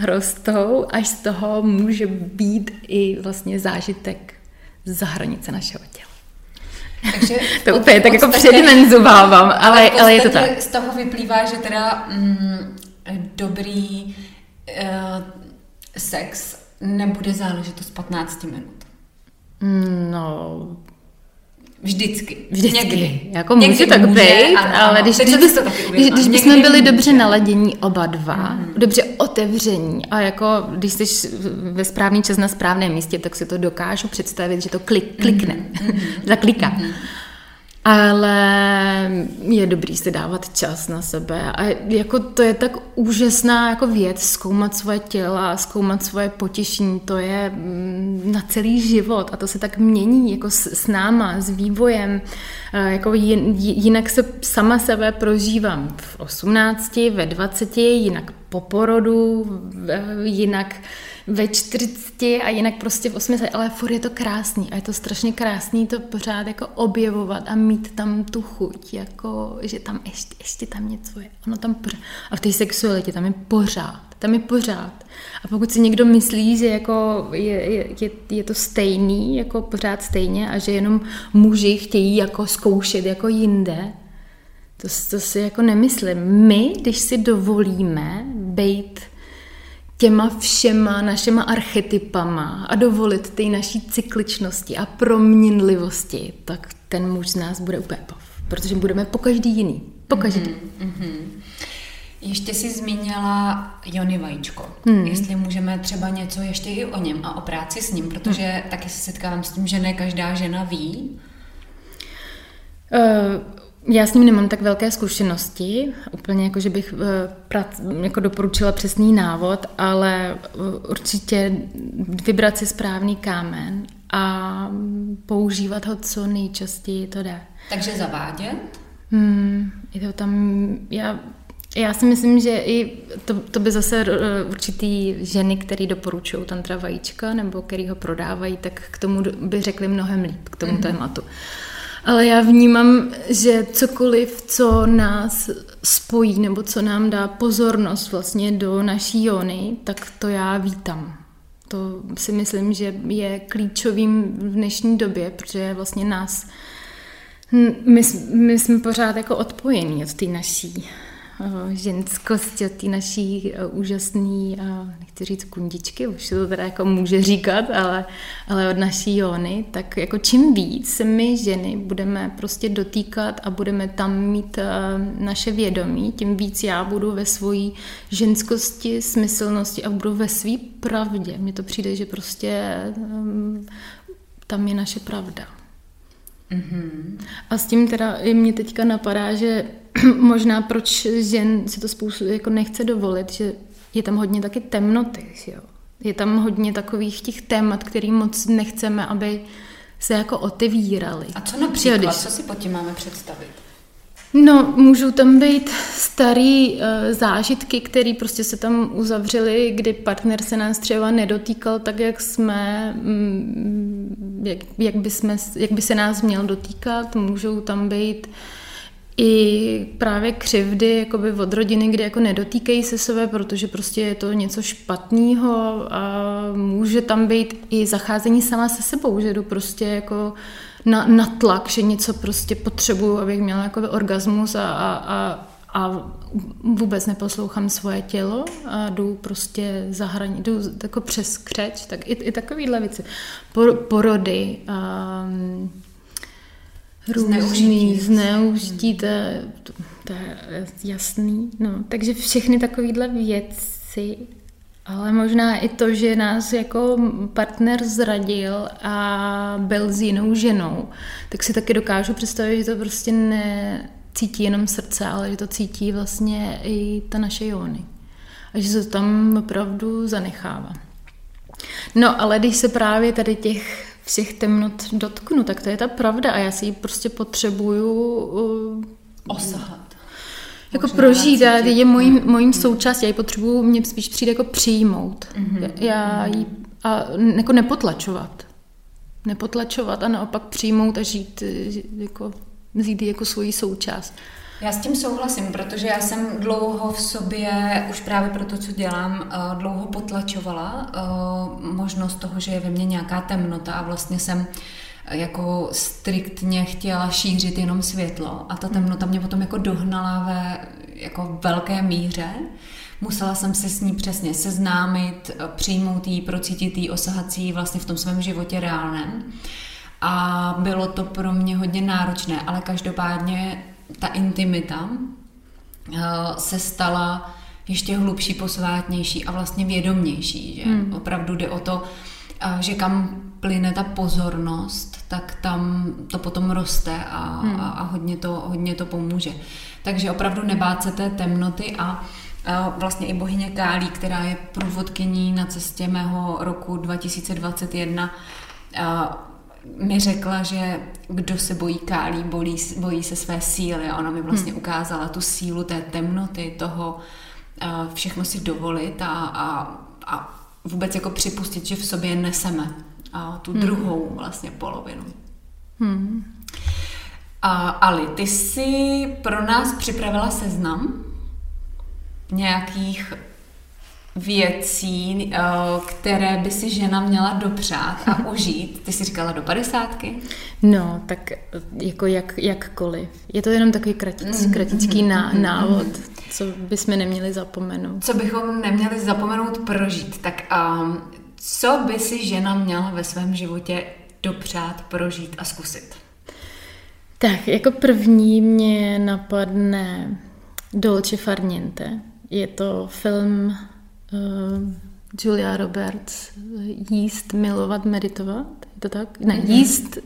rostou, až z toho může být i vlastně zážitek za hranice našeho těla. Takže to úplně tak jako předimenzovávám, ale, ale je to tak. Z toho vyplývá, že teda mm, dobrý uh, sex nebude záležitost 15 minut. No, Vždycky. Vždycky. Někdy. Jako může Někdy tak může, být, ano, ale když, když, bys, když, když bychom byli dobře naladění oba dva, mm. dobře otevření a jako když jsi ve správný čas na správném místě, tak si to dokážu představit, že to klik, klikne, mm. zakliká. Mm ale je dobrý si dávat čas na sebe a jako to je tak úžasná jako věc, zkoumat svoje těla, zkoumat svoje potěšení, to je mm, na celý život a to se tak mění jako s, s náma, s vývojem, jako jinak se sama sebe prožívám v 18, ve 20, jinak po porodu, jinak ve 40 a jinak prostě v 80, ale furt je to krásný a je to strašně krásný to pořád jako objevovat a mít tam tu chuť, jako, že tam ještě, ještě tam něco je, ono tam pořád. A v té sexualitě tam je pořád, tam je pořád. A pokud si někdo myslí, že jako je, je, je, to stejný, jako pořád stejně a že jenom muži chtějí jako zkoušet jako jinde, to, to si jako nemyslím. My, když si dovolíme být těma všema našima archetypama a dovolit té naší cykličnosti a proměnlivosti, tak ten muž z nás bude úplně pov, protože budeme po každý jiný. Po každý. Mm-hmm, mm-hmm. Ještě jsi zmínila Jony Vajíčko. Hmm. Jestli můžeme třeba něco ještě i o něm a o práci s ním, protože hmm. taky se setkávám s tím, že ne každá žena ví. Uh, já s ním nemám tak velké zkušenosti, úplně jako, že bych eh, prac, jako doporučila přesný návod, ale eh, určitě vybrat si správný kámen a používat ho co nejčastěji to jde. Takže zavádět? Hmm, je to tam, já, já si myslím, že i to, to by zase eh, určitý ženy, který doporučují tantra vajíčka nebo který ho prodávají, tak k tomu by řekli mnohem líp, k tomu mm-hmm. tématu. Ale já vnímám, že cokoliv, co nás spojí nebo co nám dá pozornost vlastně do naší jóny, tak to já vítám. To si myslím, že je klíčovým v dnešní době, protože vlastně nás, my, my jsme pořád jako odpojení od té naší ženskosti, od té naší eh, úžasné, eh, nechci říct kundičky, už se to teda jako může říkat, ale, ale od naší Jony, tak jako čím víc se my ženy budeme prostě dotýkat a budeme tam mít naše vědomí, tím víc já budu ve svojí ženskosti, smyslnosti a budu ve své pravdě. Mně to přijde, že prostě tam je naše pravda. Mm-hmm. A s tím teda i mě teďka napadá, že možná proč žen si to spoustu jako nechce dovolit, že je tam hodně taky temnoty, jo. Je tam hodně takových těch témat, který moc nechceme, aby se jako otevíraly. A co například, když... co si pod tím máme představit? No, můžou tam být starý uh, zážitky, které prostě se tam uzavřely, kdy partner se nás třeba nedotýkal tak, jak jsme, mm, jak, jak, by jsme, jak by se nás měl dotýkat. Můžou tam být uh, i právě křivdy jakoby od rodiny, kde jako nedotýkají se sebe, protože prostě je to něco špatného a může tam být i zacházení sama se sebou, že jdu prostě jako na, na tlak, že něco prostě potřebuju, abych měla jako orgasmus a, a, a, a vůbec neposlouchám svoje tělo a jdu prostě za hraní, jdu jako přes křeč, tak i, i takovýhle věci. Por, porody, um, různý, zneužití, to, to, to je jasný. No, takže všechny takovéhle věci, ale možná i to, že nás jako partner zradil a byl s jinou ženou, tak si taky dokážu představit, že to prostě necítí jenom srdce, ale že to cítí vlastně i ta naše jóny. A že se to tam opravdu zanechává. No, ale když se právě tady těch všech temnot dotknu, tak to je ta pravda a já si ji prostě potřebuju uh, osahat. Jako prožít, já, je mojím, mojím součástí, já ji potřebuju, mě spíš přijde jako přijmout. Mm-hmm. Já ji a jako nepotlačovat. Nepotlačovat a naopak přijmout a žít, jako, vzít ji jako svoji součást. Já s tím souhlasím, protože já jsem dlouho v sobě, už právě pro to, co dělám, eh, dlouho potlačovala eh, možnost toho, že je ve mně nějaká temnota a vlastně jsem eh, jako striktně chtěla šířit jenom světlo a ta temnota mě potom jako dohnala ve jako velké míře. Musela jsem se s ní přesně seznámit, přijmout jí, procítit jí, osahat jí vlastně v tom svém životě reálném. A bylo to pro mě hodně náročné, ale každopádně ta intimita uh, se stala ještě hlubší, posvátnější a vlastně vědomnější, že hmm. opravdu jde o to, uh, že kam plyne ta pozornost, tak tam to potom roste a, hmm. a, a hodně, to, hodně to pomůže. Takže opravdu nebát se té temnoty a vlastně i bohyně Kálí, která je průvodkyní na cestě mého roku 2021, mi řekla, že kdo se bojí kálí, bojí, bojí se své síly a ona mi vlastně hmm. ukázala tu sílu té temnoty, toho, všechno si dovolit a, a, a vůbec jako připustit, že v sobě neseme a tu hmm. druhou vlastně polovinu. Hmm. A Ali, ty jsi pro nás připravila seznam nějakých věcí, eh, které by si žena měla dopřát a užít. Ty jsi říkala do padesátky? No, tak jako jak, jakkoliv. Je to jenom takový kratic, mm-hmm. kratický ná, mm-hmm. návod, co bychom neměli zapomenout. Co bychom neměli zapomenout prožít. Tak um, co by si žena měla ve svém životě dopřát, prožít a zkusit? Tak, jako první mě napadne Dolce Farniente. Je to film Julia Roberts Jíst, milovat, meditovat. Je to tak? Ne, mm-hmm. jíst,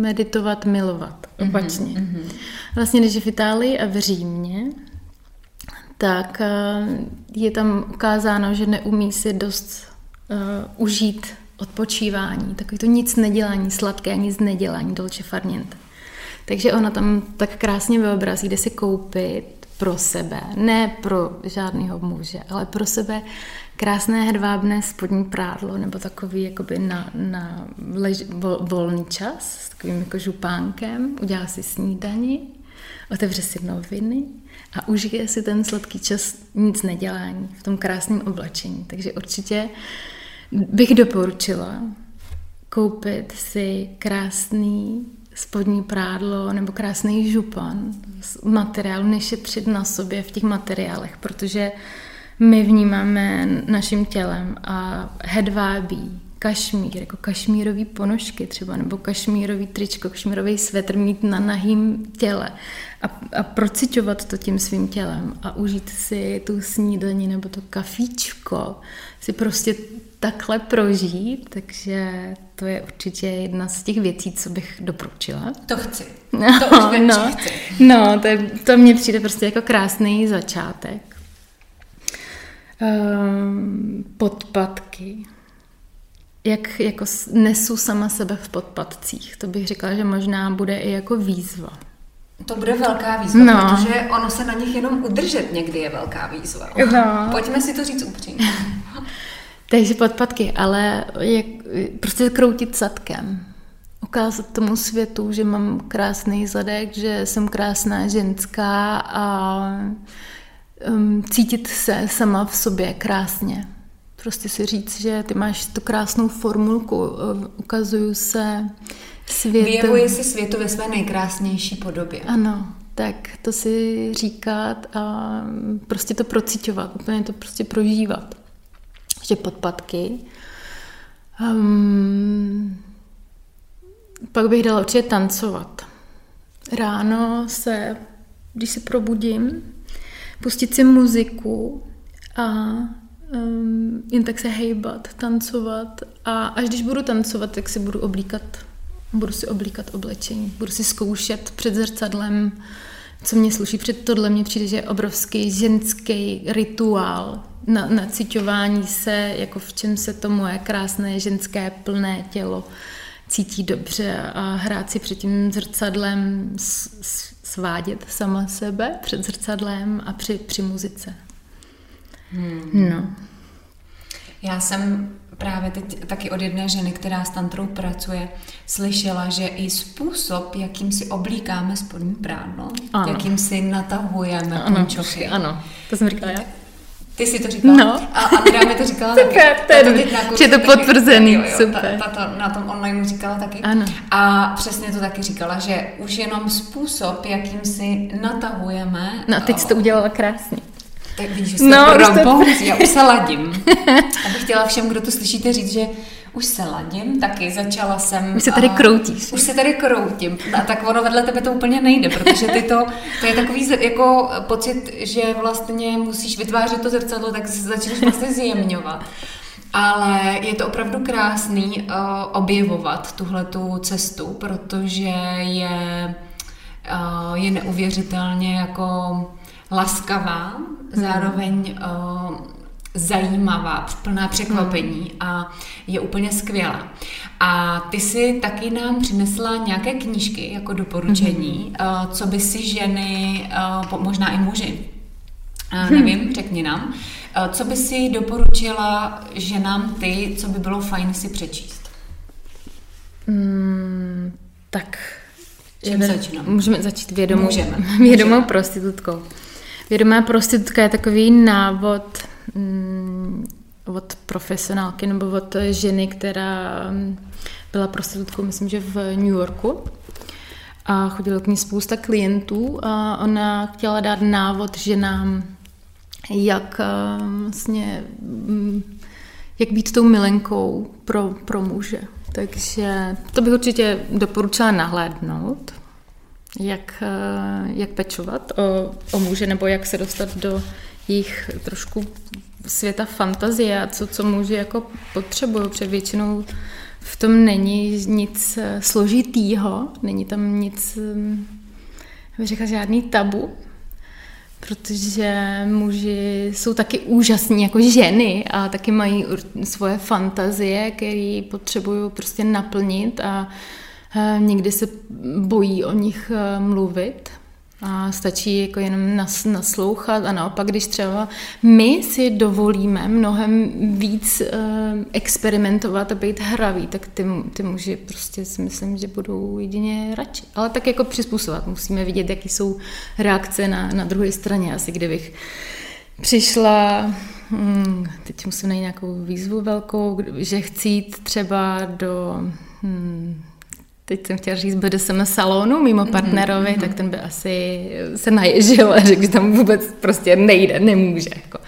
meditovat, milovat. Mhm, opačně. Mm-hmm. Vlastně, když je v Itálii a v Římě, tak uh, je tam ukázáno, že neumí si dost uh, užít odpočívání, takový to nic nedělání, sladké nic nedělání, dolce farniente. Takže ona tam tak krásně vyobrazí, kde si koupit pro sebe, ne pro žádného muže, ale pro sebe krásné hedvábné spodní prádlo nebo takový jakoby na, na lež, vol, volný čas s takovým jako župánkem, udělá si snídani, otevře si noviny a užije si ten sladký čas nic nedělání v tom krásném oblečení. Takže určitě bych doporučila koupit si krásný spodní prádlo nebo krásný župan z materiálu, nešetřit na sobě v těch materiálech, protože my vnímáme naším tělem a hedvábí, kašmír, jako kašmírový ponožky třeba, nebo kašmírový tričko, kašmírový svetr mít na nahým těle a, a procitovat to tím svým tělem a užít si tu snídaní nebo to kafíčko, si prostě takhle prožít, takže to je určitě jedna z těch věcí, co bych doporučila. To chci. No, to už no, chci. No, to, je, to mně přijde prostě jako krásný začátek. Um, podpatky. Jak jako nesu sama sebe v podpatcích. To bych řekla, že možná bude i jako výzva. To bude velká výzva, no. protože ono se na nich jenom udržet někdy je velká výzva. No. Pojďme si to říct upřímně. Takže podpatky, ale jak, prostě kroutit zadkem. Ukázat tomu světu, že mám krásný zadek, že jsem krásná ženská a um, cítit se sama v sobě krásně. Prostě si říct, že ty máš tu krásnou formulku, ukazuju se světu. Vyjevuje se světu ve své nejkrásnější podobě. Ano, tak to si říkat a prostě to procitovat, úplně to prostě prožívat ještě podpatky. Um, pak bych dala určitě tancovat. Ráno se, když se probudím, pustit si muziku a um, jen tak se hejbat, tancovat a až když budu tancovat, tak si budu oblíkat, budu si oblíkat oblečení, budu si zkoušet před zrcadlem, co mě sluší. Před tohle mě přijde, že je obrovský ženský rituál, na, naciťování se, jako v čem se to moje krásné ženské plné tělo cítí dobře a hrát si před tím zrcadlem, svádět sama sebe před zrcadlem a při, při muzice. Hmm. No. Já jsem právě teď taky od jedné ženy, která s tantrou pracuje, slyšela, že i způsob, jakým si oblíkáme spodní prádlo, ano. jakým si natahujeme ano, pončochy. Ano, to jsem říkala já. Ty jsi to říkala? No. A Andrea mi to říkala super, taky. To je, je to potvrzený, jo, jo, super. Ta, ta to na tom online říkala taky. Ano. A přesně to taky říkala, že už jenom způsob, jakým si natahujeme. No a teď jsi to udělala krásně. Tak vidíš, že no, už to... já už se ladím. Abych chtěla všem, kdo to slyšíte, říct, že už se ladím, taky začala jsem... Už se tady kroutíš. Už se tady kroutím. A tak ono vedle tebe to úplně nejde, protože ty to, to je takový jako pocit, že vlastně musíš vytvářet to zrcadlo, tak začneš vlastně zjemňovat. Ale je to opravdu krásný uh, objevovat tuhle tu cestu, protože je, uh, je neuvěřitelně jako laskavá, zároveň uh, zajímavá, plná překvapení hmm. a je úplně skvělá. A ty si taky nám přinesla nějaké knížky jako doporučení, hmm. co by si ženy, možná i muži, Uh, nevím, řekni nám. Uh, co by si doporučila ženám ty, co by bylo fajn si přečíst? Mm, tak Čím začínám? Můžeme začít vědomou, Můžeme. vědomou Můžeme. prostitutkou. Vědomá prostitutka je takový návod mm, od profesionálky nebo od ženy, která mm, byla prostitutkou, myslím, že v New Yorku. A chodilo k ní spousta klientů a ona chtěla dát návod ženám, jak eh, vlastně, mm, jak být tou milenkou pro, pro muže. Takže to bych určitě doporučila nahlédnout, jak, eh, jak pečovat o, o muže, nebo jak se dostat do jejich trošku světa fantazie a co, co muži jako potřebují, protože většinou v tom není nic eh, složitýho, není tam nic, hm, bych řekla, žádný tabu, protože muži jsou taky úžasní jako ženy a taky mají svoje fantazie, které potřebují prostě naplnit a někdy se bojí o nich eh, mluvit. A stačí jako jenom nas, naslouchat a naopak, když třeba my si dovolíme mnohem víc e, experimentovat a být hraví, tak ty, ty muži prostě si myslím, že budou jedině radši. Ale tak jako přizpůsobovat. Musíme vidět, jaký jsou reakce na, na druhé straně. Asi kdybych přišla, hm, teď musím najít nějakou výzvu velkou, že chci jít třeba do... Hm, teď jsem chtěla říct BDSM salonu mimo partnerovi, mm-hmm. tak ten by asi se naježil a řekl, že tam vůbec prostě nejde, nemůže. Jako.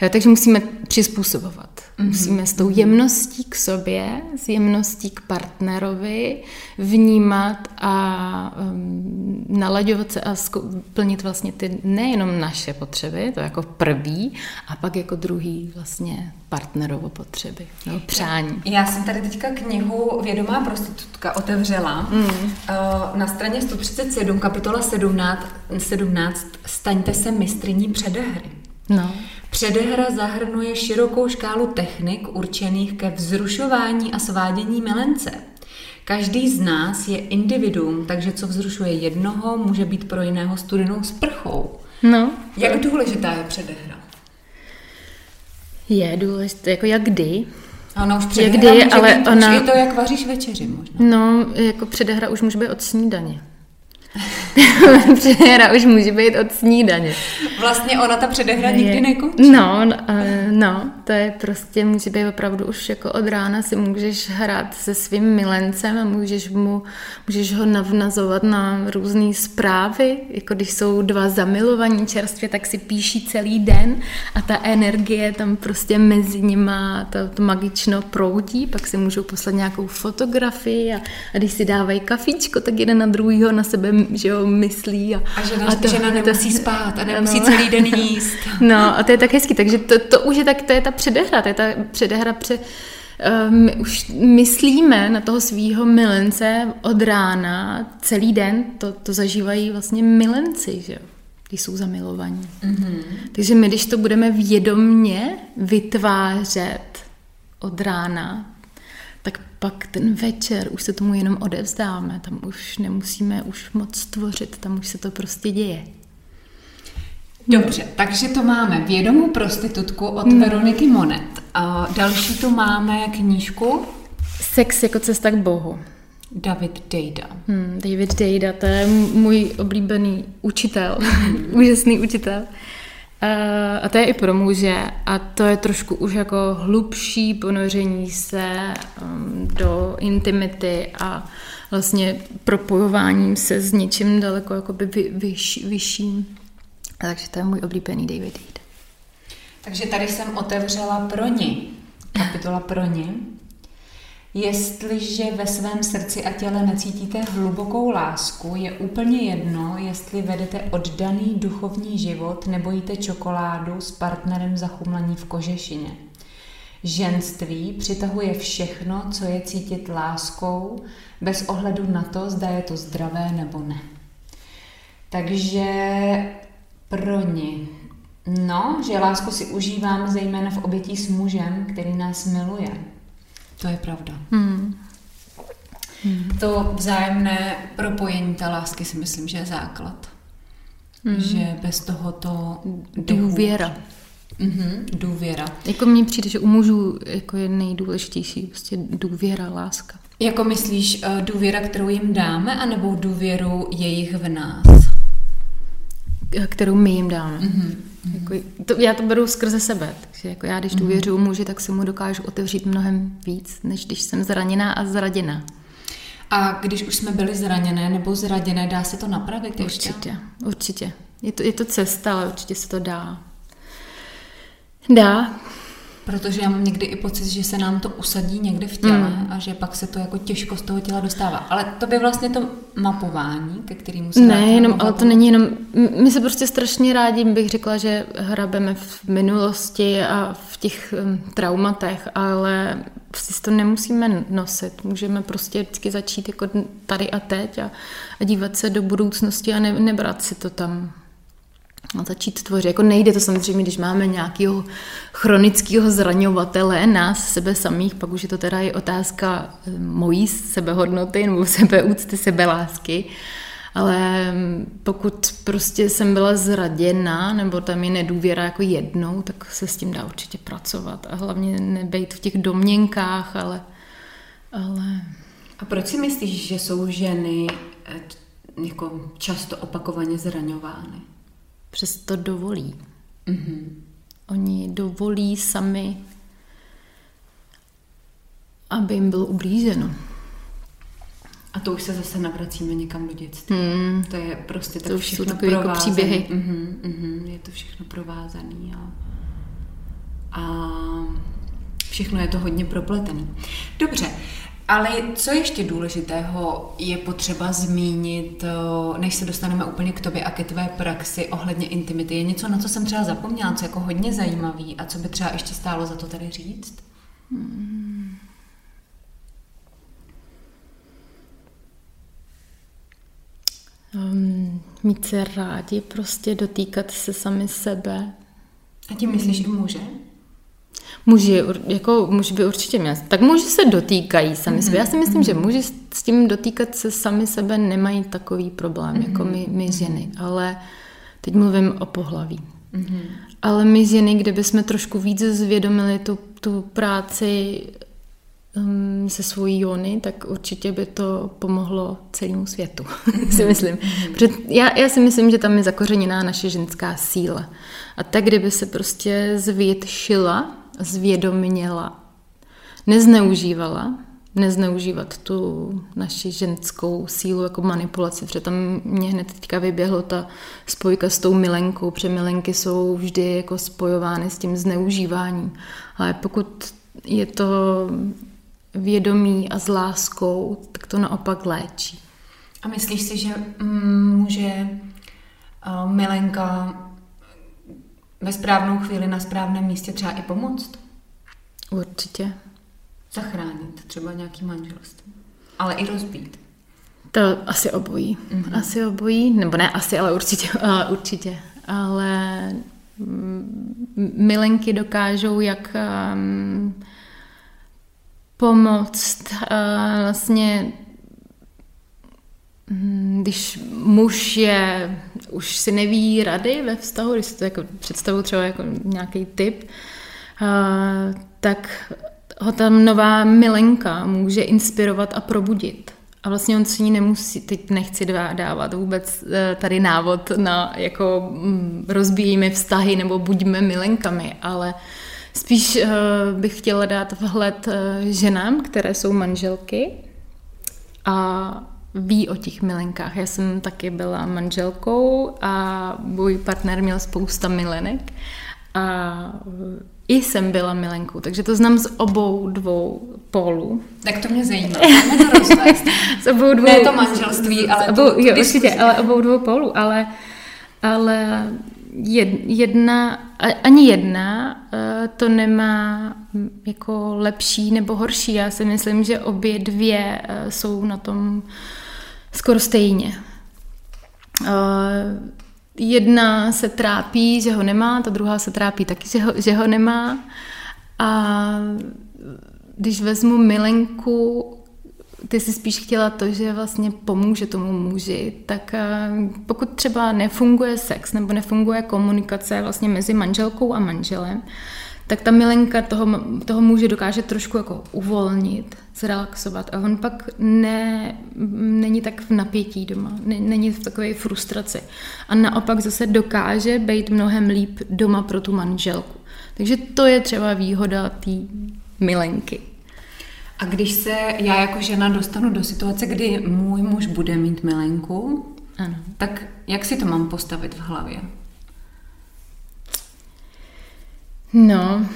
Jo, takže musíme přizpůsobovat. Mm-hmm. Musíme s tou jemností k sobě, s jemností k partnerovi vnímat a um, nalaďovat se a plnit vlastně ty nejenom naše potřeby, to jako prvý, a pak jako druhý vlastně partnerovo potřeby, no, přání. Já jsem tady teďka knihu Vědomá prostitutka otevřela. Mm. Na straně 137, kapitola 17, 17 Staňte se mistriní předehry. No. Předehra zahrnuje širokou škálu technik určených ke vzrušování a svádění milence. Každý z nás je individuum, takže co vzrušuje jednoho, může být pro jiného studenou sprchou. No. Jak důležitá je předehra? Je důležité, jako jak kdy. Ona už předehra kdy, může ale být, ona- už je to, jak vaříš večeři možná. No, jako předehra už může být od snídaně. předehra už může být od snídaně. Vlastně ona ta předehra nikdy nekončí. No, no, no, to je prostě, může být opravdu už jako od rána si můžeš hrát se svým milencem a můžeš, mu, můžeš ho navnazovat na různé zprávy, jako když jsou dva zamilovaní čerstvě, tak si píší celý den a ta energie tam prostě mezi nima, to, to magično proudí, pak si můžou poslat nějakou fotografii a, a když si dávají kafíčko, tak jeden na druhýho na sebe že jo, myslí. A, A žena, to- žena to- nemusí spát a nemusí ano. celý den jíst. No a to je tak hezký, takže to, to už je tak, to je ta předehra, to je ta předehra pře, eh, my už myslíme na toho svého milence od rána, celý den, to, to zažívají vlastně milenci, že jo, když jsou zamilovaní. Mm-hmm. Takže my, když to budeme vědomně vytvářet od rána, pak ten večer už se tomu jenom odevzdáme, tam už nemusíme už moc tvořit, tam už se to prostě děje. Dobře, takže to máme vědomou prostitutku od Hmm. Veroniky Monet. A další tu máme knížku Sex jako cesta k Bohu. David Dejda. Hmm, David Dejda, to je můj oblíbený učitel, úžasný učitel. Uh, a to je i pro muže a to je trošku už jako hlubší ponoření se um, do intimity a vlastně propojováním se s něčím daleko jakoby vy, vyš, vyšším. A takže to je můj oblíbený David Dejda. Takže tady jsem otevřela pro ní. Kapitola pro ní. Jestliže ve svém srdci a těle necítíte hlubokou lásku, je úplně jedno, jestli vedete oddaný duchovní život nebo jíte čokoládu s partnerem zachumlaní v kožešině. Ženství přitahuje všechno, co je cítit láskou, bez ohledu na to, zda je to zdravé nebo ne. Takže pro ní. No, že lásku si užívám zejména v obětí s mužem, který nás miluje. To je pravda. Hmm. To vzájemné propojení té lásky si myslím, že je základ. Mm. Že bez tohoto důvěra. Mm-hmm, důvěra. Jako mně přijde, že u mužů jako je nejdůležitější prostě důvěra, láska. Jako myslíš uh, důvěra, kterou jim dáme, anebo důvěru jejich v nás? Kterou my jim dáme. Mm-hmm. Jako, to, já to beru skrze sebe, takže jako já když mm-hmm. důvěřuji muži, tak se mu dokážu otevřít mnohem víc, než když jsem zraněná a zraděná. A když už jsme byli zraněné nebo zraděné, dá se to napravit ještě? Určitě, určitě. Je to, je to cesta, ale určitě se to dá. Dá. Protože já mám někdy i pocit, že se nám to usadí někde v těle mm. a že pak se to jako těžko z toho těla dostává. Ale to by vlastně to mapování, ke kterému se Ne, jenom, ale to není jenom, my se prostě strašně rádi, bych řekla, že hrabeme v minulosti a v těch um, traumatech, ale si to nemusíme nosit. Můžeme prostě vždycky začít jako tady a teď a, a dívat se do budoucnosti a ne, nebrat si to tam začít tvořit. Jako nejde to samozřejmě, když máme nějakého chronického zraňovatele, nás, sebe samých, pak už je to teda i otázka eh, mojí sebehodnoty nebo sebeúcty, sebelásky. Ale mm, pokud prostě jsem byla zraděna, nebo tam je nedůvěra jako jednou, tak se s tím dá určitě pracovat. A hlavně nebejt v těch domněnkách, ale... ale... A proč si myslíš, že jsou ženy eh, jako často opakovaně zraňovány? Přesto dovolí. Mm-hmm. Oni dovolí sami, aby jim bylo ublíženo. A to už se zase navracíme někam do dětství. Mm. To je prostě tak to všechno jsou takové jako příběhy. Mm-hmm, mm-hmm, je to všechno provázané a, a všechno je to hodně propletené. Dobře, ale co ještě důležitého je potřeba zmínit, eh, než se dostaneme úplně k tobě a ke tvé praxi ohledně intimity? Je něco, na co jsem třeba zapomněla, co jako hodně zajímavý a co by třeba ještě stálo za to tady říct? Hmm. Um, mít se rádi, prostě dotýkat se sami sebe. A tím myslíš i muže? Muži, jako muži by určitě měli. Tak muži se dotýkají sami mm-hmm. sebe. Já si myslím, mm-hmm. že muži s tím dotýkat se sami sebe nemají takový problém, mm-hmm. jako my, my ženy. Ale teď mluvím o pohlaví. Mm-hmm. Ale my ženy, kdyby jsme trošku víc zvědomili tu, tu práci um, se svojí jony, tak určitě by to pomohlo celému světu, si myslím. Mm-hmm. Protože já, já si myslím, že tam je zakořeněná naše ženská síla. A tak, kdyby se prostě zvětšila zvědoměla, nezneužívala, nezneužívat tu naši ženskou sílu jako manipulaci, protože tam mě hned teďka vyběhlo ta spojka s tou milenkou, protože milenky jsou vždy jako spojovány s tím zneužíváním. Ale pokud je to vědomí a s láskou, tak to naopak léčí. A myslíš si, že může milenka ve správnou chvíli na správném místě třeba i pomoct? Určitě. Zachránit třeba nějaký manželství. Ale i rozbít. To asi obojí. Mm-hmm. Asi obojí, nebo ne asi, ale určitě. Uh, určitě. Ale mm, milenky dokážou jak um, pomoct uh, vlastně když muž je, už si neví rady ve vztahu, když si to jako představu třeba jako nějaký typ, tak ho tam nová milenka může inspirovat a probudit. A vlastně on si ní nemusí, teď nechci dávat vůbec e, tady návod na jako mm, rozbíjíme vztahy nebo buďme milenkami, ale spíš e, bych chtěla dát vhled e, ženám, které jsou manželky a ví o těch milenkách. Já jsem taky byla manželkou a můj partner měl spousta milenek a i jsem byla milenkou, takže to znám z obou dvou pólů. Tak to mě zajímá, to z obou dvou... Ne to manželství, ale obou, jo, určitě, ale obou dvou pólů, ale, ale jedna, ani jedna eh, to nemá jako lepší nebo horší. Já si myslím, že obě dvě eh, jsou na tom skoro stejně. Eh, jedna se trápí, že ho nemá, ta druhá se trápí taky, že ho, že ho nemá. A když vezmu milenku, ty si spíš chtěla to, že vlastně pomůže tomu muži, tak eh, pokud třeba nefunguje sex nebo nefunguje komunikace vlastně mezi manželkou a manželem, tak ta milenka toho, toho muže dokáže trošku jako uvolnit, zrelaxovat a on pak ne, není tak v napětí doma, ne, není v takové frustraci. A naopak zase dokáže být mnohem líp doma pro tu manželku. Takže to je třeba výhoda té milenky. A když se já jako žena dostanu do situace, kdy můj muž bude mít milenku, ano. tak jak si to mám postavit v hlavě? No.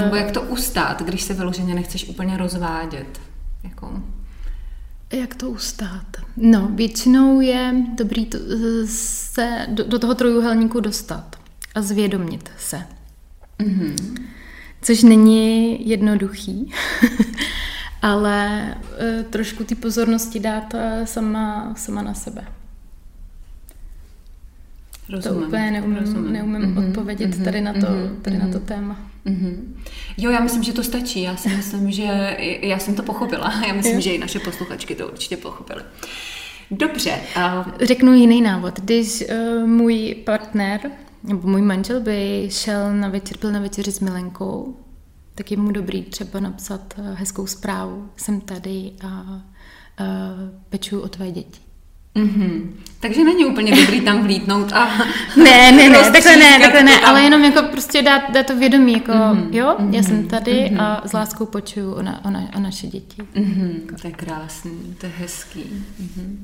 Nebo jak to ustát, když se vyloženě nechceš úplně rozvádět? Jako... Jak to ustát? No, většinou je dobrý to, se do, do toho trojuhelníku dostat a zvědomit se. Mm-hmm. Což není jednoduchý, ale e, trošku ty pozornosti dát e, sama, sama na sebe. Rozumím, to úplně neumím, rozumím. neumím mm-hmm, odpovědět mm-hmm, tady, na to, mm-hmm, tady na to téma. Mm-hmm. Jo, já myslím, že to stačí. Já si myslím, že já jsem to pochopila. Já myslím, jo. že i naše posluchačky to určitě pochopily. Dobře. Uh... Řeknu jiný návod. Když uh, můj partner nebo můj manžel by šel na večer, byl na večeři s Milenkou, tak je mu dobrý třeba napsat uh, hezkou zprávu. Jsem tady a uh, pečuju o tvé děti. Mm-hmm. Takže není úplně dobrý tam vlítnout a Ne, ne, ne, takhle ne, takhle ne, ale jenom jako prostě dát, dát to vědomí, jako mm-hmm. jo, mm-hmm. já jsem tady mm-hmm. a s láskou počuju o, na, o, na, o naše děti. Mm-hmm. To je krásný, to je hezký. Mm-hmm.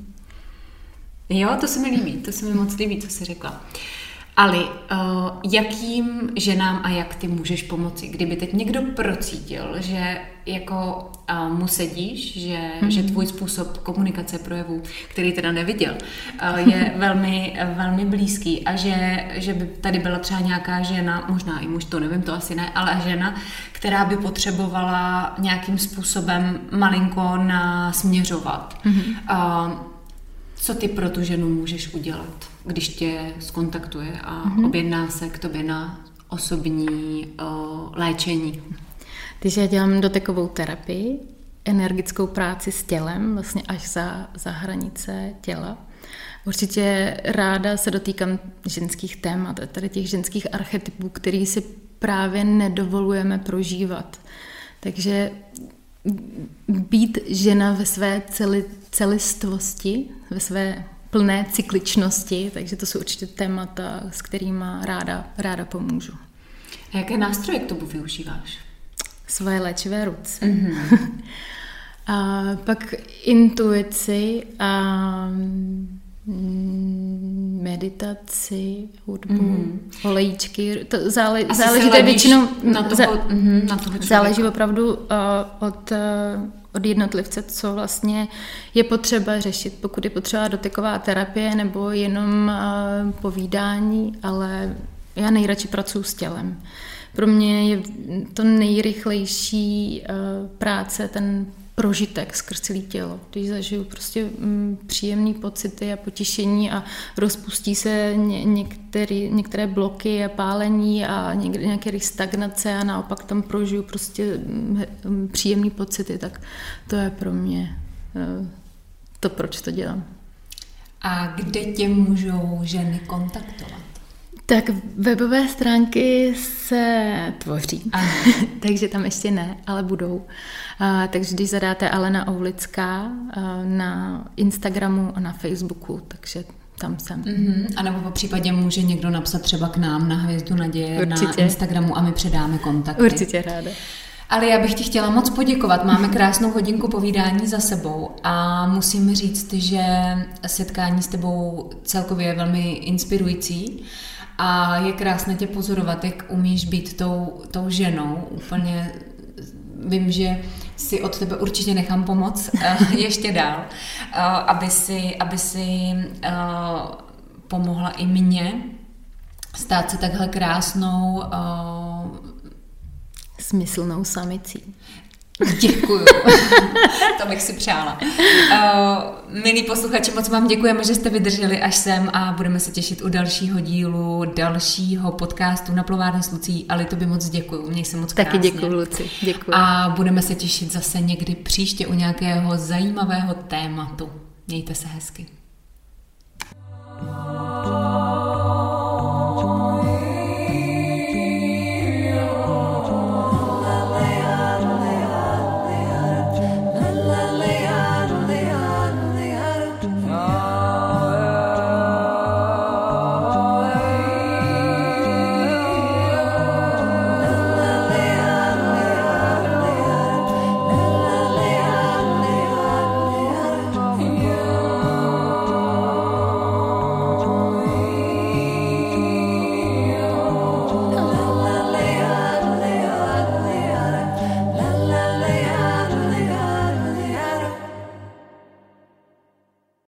Jo, to se mi líbí, to se mi moc líbí, co jsi řekla. Uh, Ali, uh, jakým ženám a jak ty můžeš pomoci? Kdyby teď někdo procítil, že jako uh, mu sedíš, že, mm-hmm. že tvůj způsob komunikace projevů, který teda neviděl, uh, je velmi, velmi blízký a že, že by tady byla třeba nějaká žena, možná i muž, to nevím, to asi ne, ale žena, která by potřebovala nějakým způsobem malinko nasměřovat. Mm-hmm. Co ty pro tu ženu můžeš udělat? Když tě skontaktuje a mm-hmm. objedná se k tobě na osobní uh, léčení? Když já dělám dotekovou terapii, energickou práci s tělem, vlastně až za, za hranice těla, Určitě ráda se dotýkám ženských témat, tady těch ženských archetypů, který si právě nedovolujeme prožívat. Takže být žena ve své celi, celistvosti, ve své plné cykličnosti, takže to jsou určitě témata, s kterými ráda, ráda pomůžu. A jaké nástroje k tomu využíváš? Svoje léčivé ruce. Mm-hmm. a pak intuici a mm, meditaci, hudbu, mm. olejíčky. To zále, záleží to většinou na toho, za, mm, na toho záleží opravdu uh, od uh, od jednotlivce, co vlastně je potřeba řešit, pokud je potřeba dotyková terapie nebo jenom uh, povídání, ale já nejradši pracuji s tělem. Pro mě je to nejrychlejší uh, práce, ten prožitek skrz celé tělo. Když zažiju prostě mm, příjemné pocity a potěšení a rozpustí se ně, některý, některé bloky a pálení a nějaké stagnace a naopak tam prožiju prostě mm, mm, příjemné pocity, tak to je pro mě eh, to, proč to dělám. A kde tě můžou ženy kontaktovat? Tak webové stránky se tvoří, takže tam ještě ne, ale budou. A, takže když zadáte Alena Oulická na Instagramu a na Facebooku, takže tam jsem. Mm-hmm. A nebo po případě může někdo napsat třeba k nám na Hvězdu naděje Určitě. na Instagramu a my předáme kontakty. Určitě ráda. Ale já bych ti chtěla moc poděkovat. Máme krásnou hodinku povídání za sebou a musím říct, že setkání s tebou celkově je velmi inspirující a je krásné tě pozorovat, jak umíš být tou, tou ženou. Úplně vím, že si od tebe určitě nechám pomoc eh, ještě dál, eh, aby si, aby si eh, pomohla i mně stát se takhle krásnou smyslnou samicí. Děkuju. to bych si přála. Uh, milí posluchači, moc vám děkujeme, že jste vydrželi až sem a budeme se těšit u dalšího dílu, dalšího podcastu na Plovárně s Lucí, ale to by moc děkuju. Měj se moc krásně. Taky děkuju, Luci. Děkuju. A budeme se těšit zase někdy příště u nějakého zajímavého tématu. Mějte se hezky. Oh